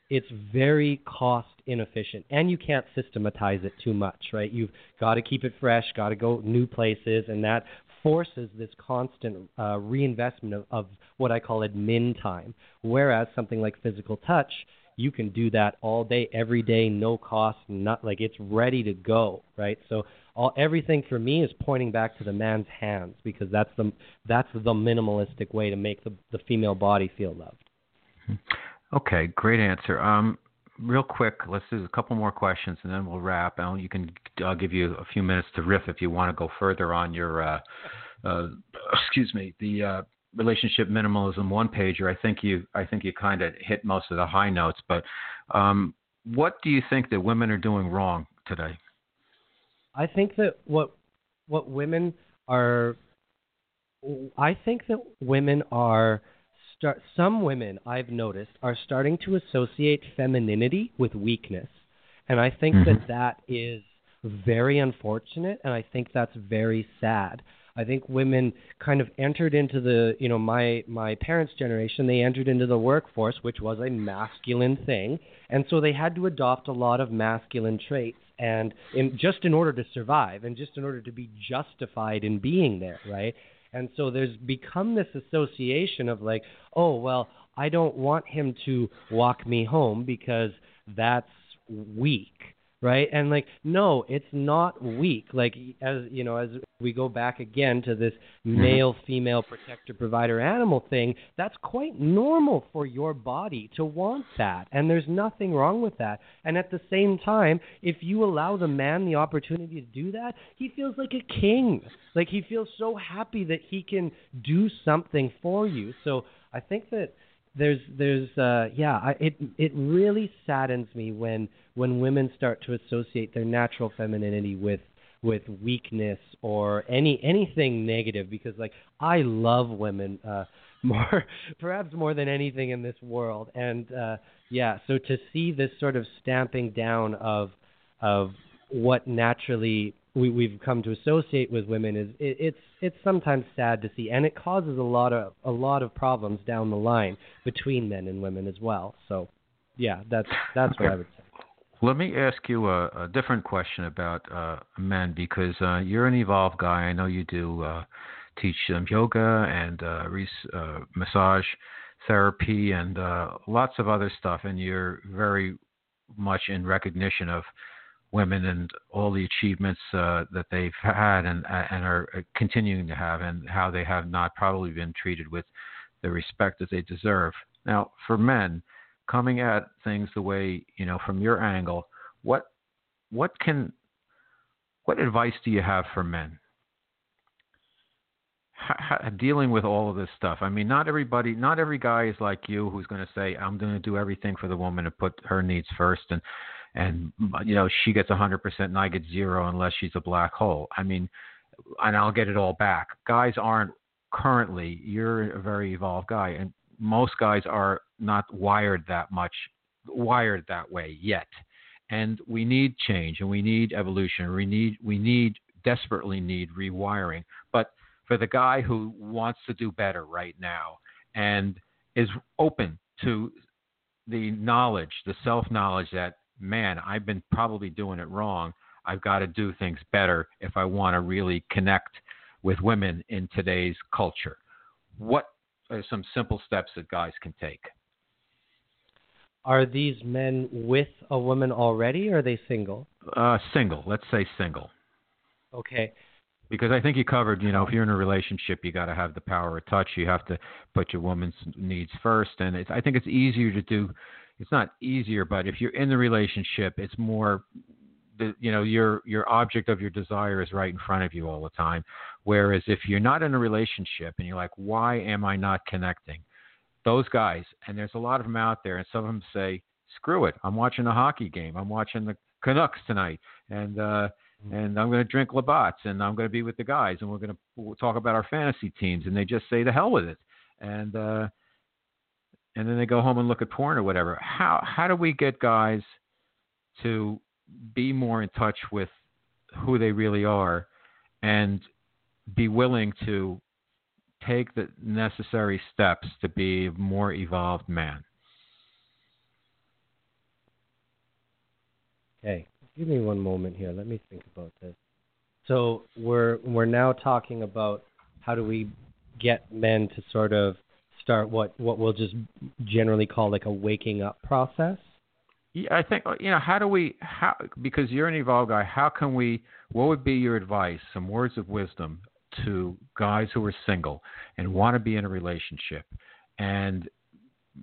B: it's very cost inefficient and you can't systematize it too much right? You've got to keep it fresh got to go new places and that forces this constant uh, reinvestment of, of what i call admin time. Whereas something like physical touch you can do that all day every day no cost not like it's ready to go right? So all everything for me is pointing back to the man's hands because that's the that's the minimalistic way to make the the female body feel loved.
A: Mm-hmm. Okay, great answer. Um, real quick, let's do a couple more questions and then we'll wrap. And you can I'll give you a few minutes to riff if you want to go further on your, uh, uh, excuse me, the uh, relationship minimalism one pager. I think you I think you kind of hit most of the high notes. But um, what do you think that women are doing wrong today?
B: I think that what what women are, I think that women are start some women I've noticed are starting to associate femininity with weakness. And I think mm-hmm. that that is very unfortunate and I think that's very sad. I think women kind of entered into the, you know, my my parents' generation, they entered into the workforce which was a masculine thing, and so they had to adopt a lot of masculine traits and in just in order to survive and just in order to be justified in being there, right? And so there's become this association of like, oh, well, I don't want him to walk me home because that's weak right? And like no it's not weak. Like as you know as we go back again to this mm-hmm. male female protector provider animal thing that's quite normal for your body to want that. And there's nothing wrong with that. And at the same time if you allow the man the opportunity to do that he feels like a king. Like he feels so happy that he can do something for you. So i think that there's there's uh yeah I, it it really saddens me when when women start to associate their natural femininity with with weakness or any anything negative because like I love women uh more perhaps more than anything in this world and uh yeah so to see this sort of stamping down of of what naturally we, we've come to associate with women is it, it's it's sometimes sad to see, and it causes a lot of a lot of problems down the line between men and women as well. So, yeah, that's that's what I would.
A: Let me ask you a, a different question about uh, men because uh, you're an evolved guy. I know you do uh, teach them yoga and uh, uh, massage therapy and uh, lots of other stuff, and you're very much in recognition of women and all the achievements uh, that they've had and and are uh, continuing to have, and how they have not probably been treated with the respect that they deserve. Now, for men, coming at things the way you know from your angle, what what can what advice do you have for men? How, dealing with all of this stuff. I mean, not everybody, not every guy is like you who's going to say, "I'm going to do everything for the woman and put her needs first and and you know she gets 100% and I get zero unless she's a black hole. I mean, and I'll get it all back. Guys aren't currently. You're a very evolved guy, and most guys are not wired that much, wired that way yet. And we need change, and we need evolution. We need we need desperately need rewiring. But for the guy who wants to do better right now and is open to the knowledge, the self knowledge that man, I've been probably doing it wrong. I've got to do things better if I want to really connect with women in today's culture. What are some simple steps that guys can take?
B: Are these men with a woman already or are they single?
A: Uh, single. Let's say single.
B: Okay.
A: Because I think you covered, you know, if you're in a relationship, you got to have the power of touch. You have to put your woman's needs first, and I think it's easier to do it's not easier, but if you're in the relationship, it's more the you know your your object of your desire is right in front of you all the time. Whereas if you're not in a relationship and you're like, why am I not connecting? Those guys, and there's a lot of them out there, and some of them say, screw it, I'm watching a hockey game, I'm watching the Canucks tonight, and uh, and I'm going to drink Labatt's, and I'm going to be with the guys, and we're going to we'll talk about our fantasy teams, and they just say the hell with it, and uh, and then they go home and look at porn or whatever. How how do we get guys to be more in touch with who they really are, and be willing to take the necessary steps to be a more evolved man?
B: Okay, give me one moment here. Let me think about this. So we're we're now talking about how do we get men to sort of start what what we'll just generally call like a waking up process.
A: Yeah, I think you know how do we how because you're an evolved guy. How can we? What would be your advice? Some words of wisdom to guys who are single and want to be in a relationship, and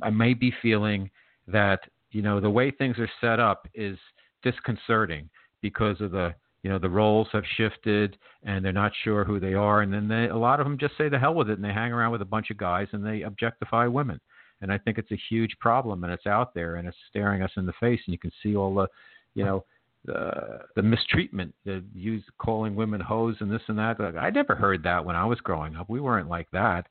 A: I may be feeling that you know the way things are set up is disconcerting because of the you know the roles have shifted and they're not sure who they are. And then they, a lot of them just say the hell with it and they hang around with a bunch of guys and they objectify women. And i think it's a huge problem and it's out there and it's staring us in the face and you can see all the you know the the mistreatment the use calling women hoes and this and that. I never heard that when i was growing up. We weren't like that.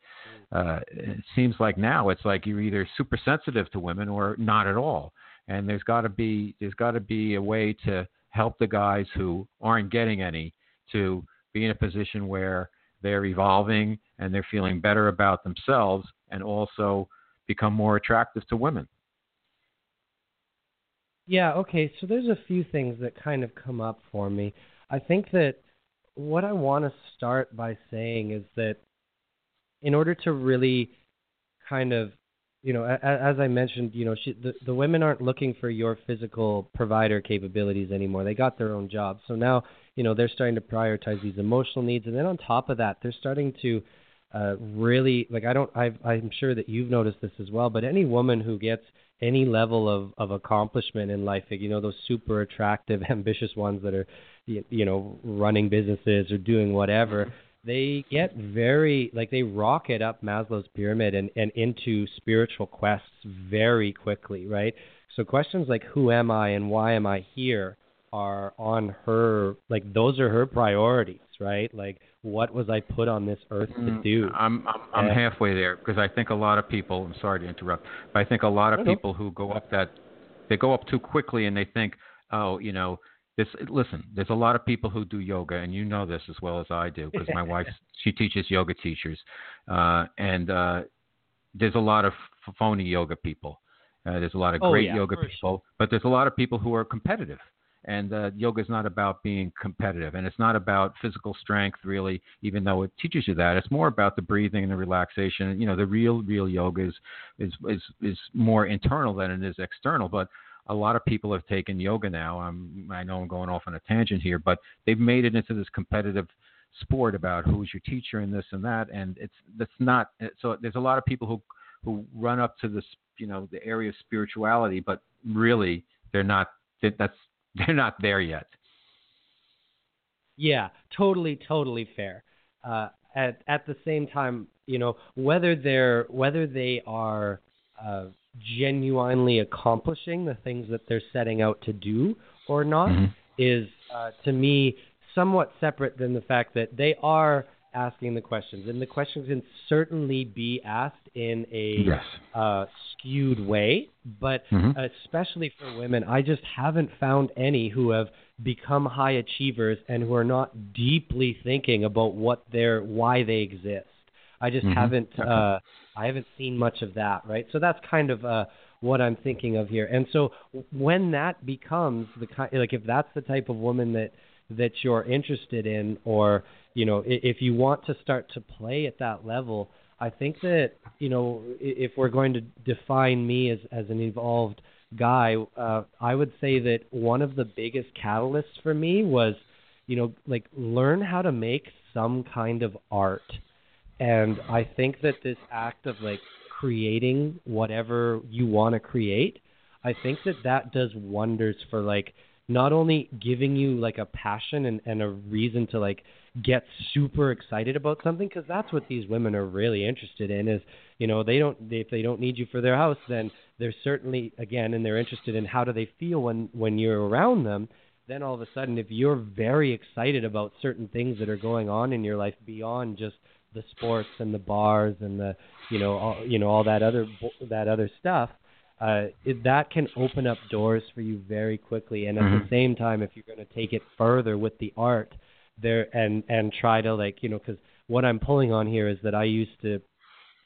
A: Uh it seems like now it's like you're either super sensitive to women or not at all. And there's got to be there's got to be a way to help the guys who aren't getting any to be in a position where they're evolving and they're feeling better about themselves and also become more attractive to women.
B: Yeah, okay. So there's a few things that kind of come up for me. I think that what I want to start by saying is that in order to really kind of you know, as I mentioned, you know, she, the the women aren't looking for your physical provider capabilities anymore. They got their own jobs. So now, you know, they're starting to prioritize these emotional needs, and then on top of that, they're starting to uh, really like. I don't. i I'm sure that you've noticed this as well. But any woman who gets any level of of accomplishment in life, you know, those super attractive, ambitious ones that are, you know, running businesses or doing whatever they get very like they rocket up Maslow's pyramid and, and into spiritual quests very quickly, right? So questions like who am I and why am I here are on her like those are her priorities, right? Like what was I put on this earth to mm, do?
A: I'm I'm, I'm and, halfway there because I think a lot of people. I'm sorry to interrupt, but I think a lot of people who go up that they go up too quickly and they think, oh, you know, this listen there's a lot of people who do yoga and you know this as well as i do because my wife she teaches yoga teachers uh, and uh, there's a lot of phony yoga people uh, there's a lot of oh, great
B: yeah,
A: yoga people
B: sure.
A: but there's a lot of people who are competitive and uh, yoga is not about being competitive and it's not about physical strength really even though it teaches you that it's more about the breathing and the relaxation you know the real real yoga is is is, is more internal than it is external but a lot of people have taken yoga now. I'm, I know I'm going off on a tangent here, but they've made it into this competitive sport about who's your teacher and this and that, and it's that's not. So there's a lot of people who who run up to this, you know, the area of spirituality, but really they're not. That's they're not there yet.
B: Yeah, totally, totally fair. Uh, at at the same time, you know, whether they're whether they are uh, genuinely accomplishing the things that they're setting out to do or not
A: mm-hmm.
B: is uh, to me somewhat separate than the fact that they are asking the questions and the questions can certainly be asked in a
A: yes.
B: uh, skewed way but
A: mm-hmm.
B: especially for women i just haven't found any who have become high achievers and who are not deeply thinking about what their why they exist I just
A: mm-hmm.
B: haven't uh, I haven't seen much of that, right? So that's kind of uh, what I'm thinking of here. And so when that becomes the kind, like if that's the type of woman that that you're interested in, or you know, if you want to start to play at that level, I think that you know, if we're going to define me as as an evolved guy, uh, I would say that one of the biggest catalysts for me was, you know, like learn how to make some kind of art. And I think that this act of like creating whatever you want to create, I think that that does wonders for like not only giving you like a passion and, and a reason to like get super excited about something because that's what these women are really interested in is you know they don't they, if they don't need you for their house then they're certainly again and they're interested in how do they feel when when you're around them. Then all of a sudden, if you're very excited about certain things that are going on in your life beyond just the sports and the bars and the you know all, you know all that other that other stuff, uh, it, that can open up doors for you very quickly. And at
A: Mhm.
B: the same time, if you're going to take it further with the art, there and and try to like you know because what I'm pulling on here is that I used to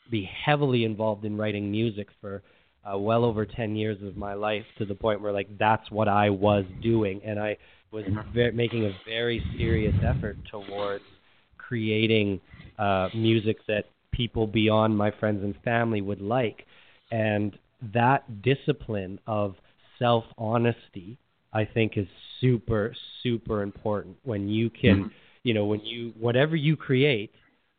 B: be heavily involved in writing music for uh, well over 10 years of my life to the point where like that's what I was doing and I was ve- making a very serious effort towards creating uh, music that people beyond my friends and family would like and that discipline of self honesty I think is super super important. When you can
A: Mhm.
B: you know when you whatever you create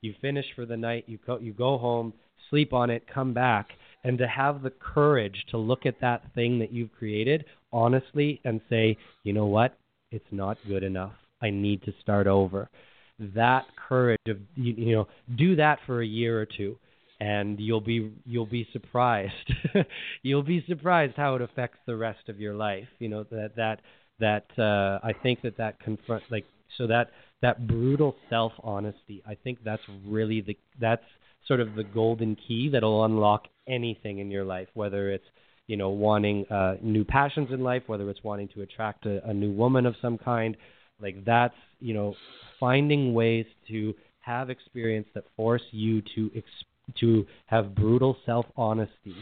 B: you finish for the night you go you go home sleep on it come back and to have the courage to look at that thing that you've created honestly and say you know what? It's not good enough. I need to start over. That courage of you, you know do that for a year or two and you'll be you'll be surprised. You'll be surprised how it affects the rest of your life. You know that that that uh i think that that confront like so that that brutal self honesty i think that's really the that's sort of the golden key that'll unlock anything in your life whether it's you know wanting uh new passions in life whether it's wanting to attract a, a new woman of some kind. Like that's you know finding ways to have experience that force you to ex- to have brutal self honesty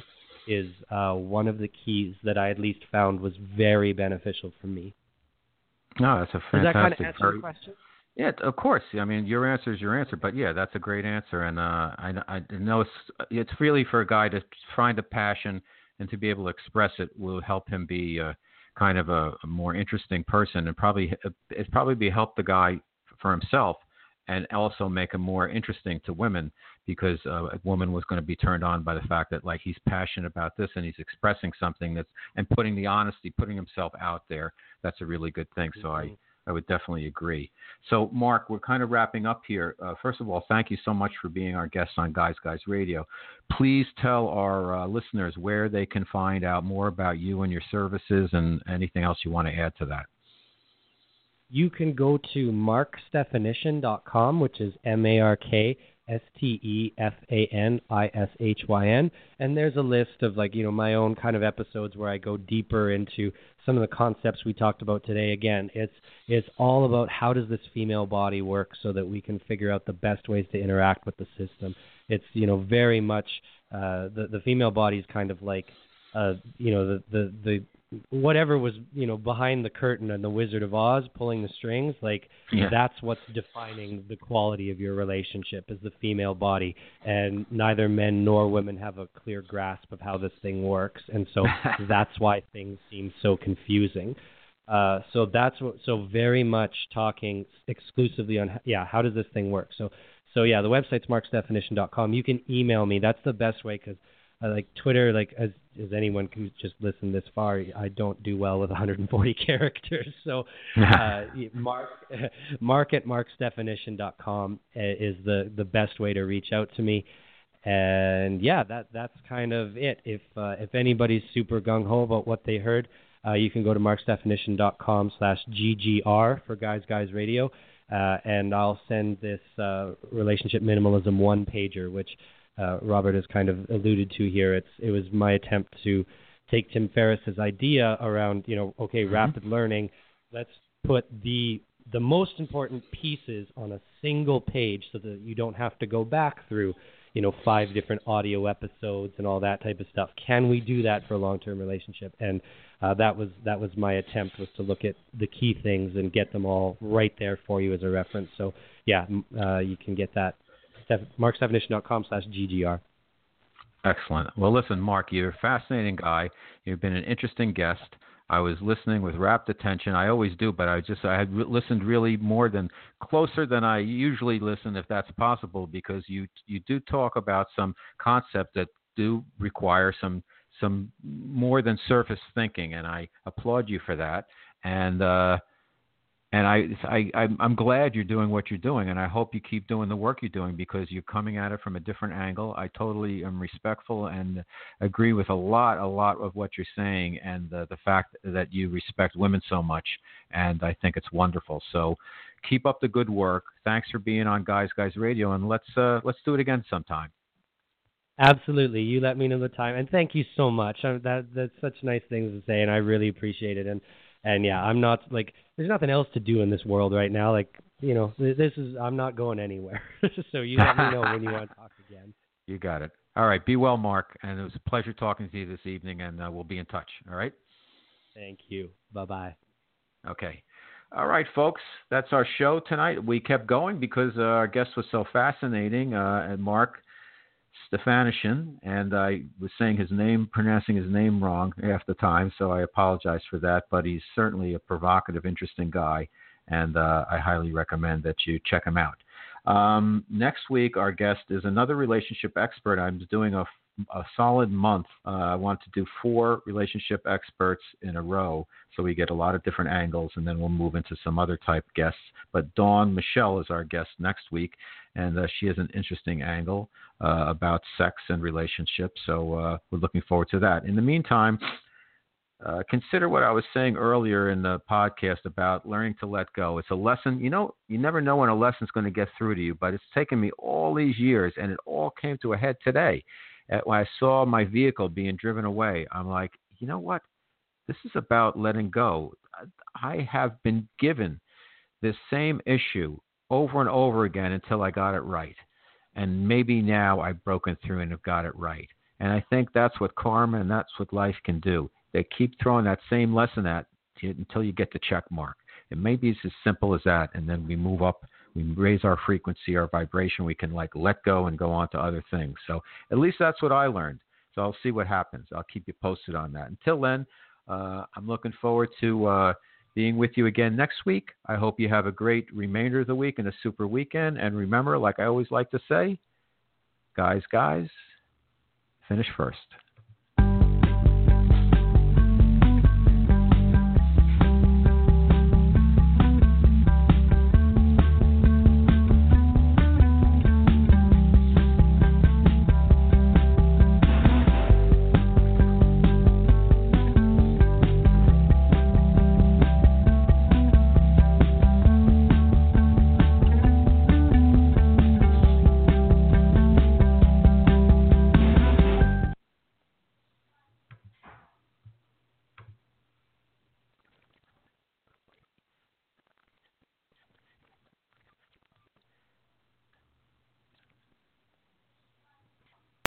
B: is uh, one of the keys that I at least found was very beneficial for me.
A: No, that's a fantastic.
B: Does that kind of answer
A: very-
B: your question?
A: Yeah, of course. I mean, your answer is your answer, but yeah, that's a great answer, and uh, I, I know it's, it's really for a guy to find a passion and to be able to express it will help him be uh, kind of a, a more interesting person, and probably it probably be help the guy for himself, and also make him more interesting to women because uh, a woman was going to be turned on by the fact that like he's passionate about this and he's expressing something that's and putting the honesty, putting himself out there. That's a really good thing. So I. I would definitely agree. So, Mark, we're kind of wrapping up here. Uh, first of all, thank you so much for being our guest on Guys Guys Radio. Please tell our uh, listeners where they can find out more about you and your services and anything else you want to add to that.
B: You can go to markstefanishyn.com, which is M A R K S T E F A N I S H Y N, and there's a list of like you know my own kind of episodes where I go deeper into some of the concepts we talked about today. Again, it's it's all about how does this female body work so that we can figure out the best ways to interact with the system. It's you know very much uh, the the female body is kind of like uh, you know the the the whatever was you know behind the curtain and the Wizard of Oz pulling the strings, like
A: Yeah.
B: that's what's defining the quality of your relationship is the female body, and neither men nor women have a clear grasp of how this thing works, and so that's why things seem so confusing. Uh, so that's what. So very much talking exclusively on yeah, how does this thing work? So so yeah, the website's markstefanishyn.com. You can email me. That's the best way because uh, like Twitter, like as as anyone who's just listened this far, I don't do well with 140 characters. So uh, mark mark at markstefanishyn.com is the the best way to reach out to me. And yeah, that that's kind of it. If uh, if anybody's super gung ho about what they heard, uh, you can go to markstefanishyn.com slash ggr for Guys Guys Radio, uh, and I'll send this uh, relationship minimalism one pager, which uh, Robert has kind of alluded to here. It's it was my attempt to take Tim Ferriss's idea around you know okay rapid learning. Let's put the the most important pieces on a single page so that you don't have to go back through you know five different audio episodes and all that type of stuff. Can we do that for a long-term relationship? And uh, that was that was my attempt was to look at the key things and get them all right there for you as a reference. So yeah, uh, you can get that markstefanishyn.com slash ggr.
A: Excellent. Well, listen, Mark, you're a fascinating guy. You've been an interesting guest. I was listening with rapt attention. I always do, but I just I had re- listened really more than closer than I usually listen, if that's possible, because you you do talk about some concepts that do require some some more than surface thinking, and I applaud you for that. And uh, and I, I, I'm glad you're doing what you're doing, and I hope you keep doing the work you're doing because you're coming at it from a different angle. I totally am respectful and agree with a lot, a lot of what you're saying, and the, the fact that you respect women so much, and I think it's wonderful. So, keep up the good work. Thanks for being on Guys Guys Radio, and let's uh, let's do it again sometime.
B: Absolutely, you let me know the time, and thank you so much. That that's such nice things to say, and I really appreciate it. And and yeah, I'm not like there's nothing else to do in this world right now. Like you know, this is I'm not going anywhere. so you let me know when you want to talk again.
A: You got it. All right. Be well, Mark. And it was a pleasure talking to you this evening, and uh, we'll be in touch. All right.
B: Thank you. Bye bye.
A: Okay. All right, folks. That's our show tonight. We kept going because uh, our guest was so fascinating, uh, and Mark Stefanishyn, and I was saying his name, pronouncing his name wrong half the time, so I apologize for that. But he's certainly a provocative, interesting guy, and uh, I highly recommend that you check him out. Um, next week, our guest is another relationship expert. I'm doing a, a solid month. Uh, I want to do four relationship experts in a row so we get a lot of different angles, and then we'll move into some other type guests. But Dawn Michelle is our guest next week, and uh, she has an interesting angle uh, about sex and relationships. So uh, we're looking forward to that. In the meantime, uh, consider what I was saying earlier in the podcast about learning to let go. It's a lesson. You know, you never know when a lesson's going to get through to you, but it's taken me all these years, and it all came to a head today. When I saw my vehicle being driven away, I'm like, you know what? This is about letting go. I have been given this same issue over and over again until I got it right. And maybe now I've broken through and have got it right. And I think that's what karma and that's what life can do. They keep throwing that same lesson at you until you get the check mark. It may be as simple as that, and then we move up, we raise our frequency, our vibration. We can like let go and go on to other things. So at least that's what I learned. So I'll see what happens. I'll keep you posted on that. Until then, uh, I'm looking forward to uh, being with you again next week. I hope you have a great remainder of the week and a super weekend. And remember, like I always like to say, guys, guys, finish first.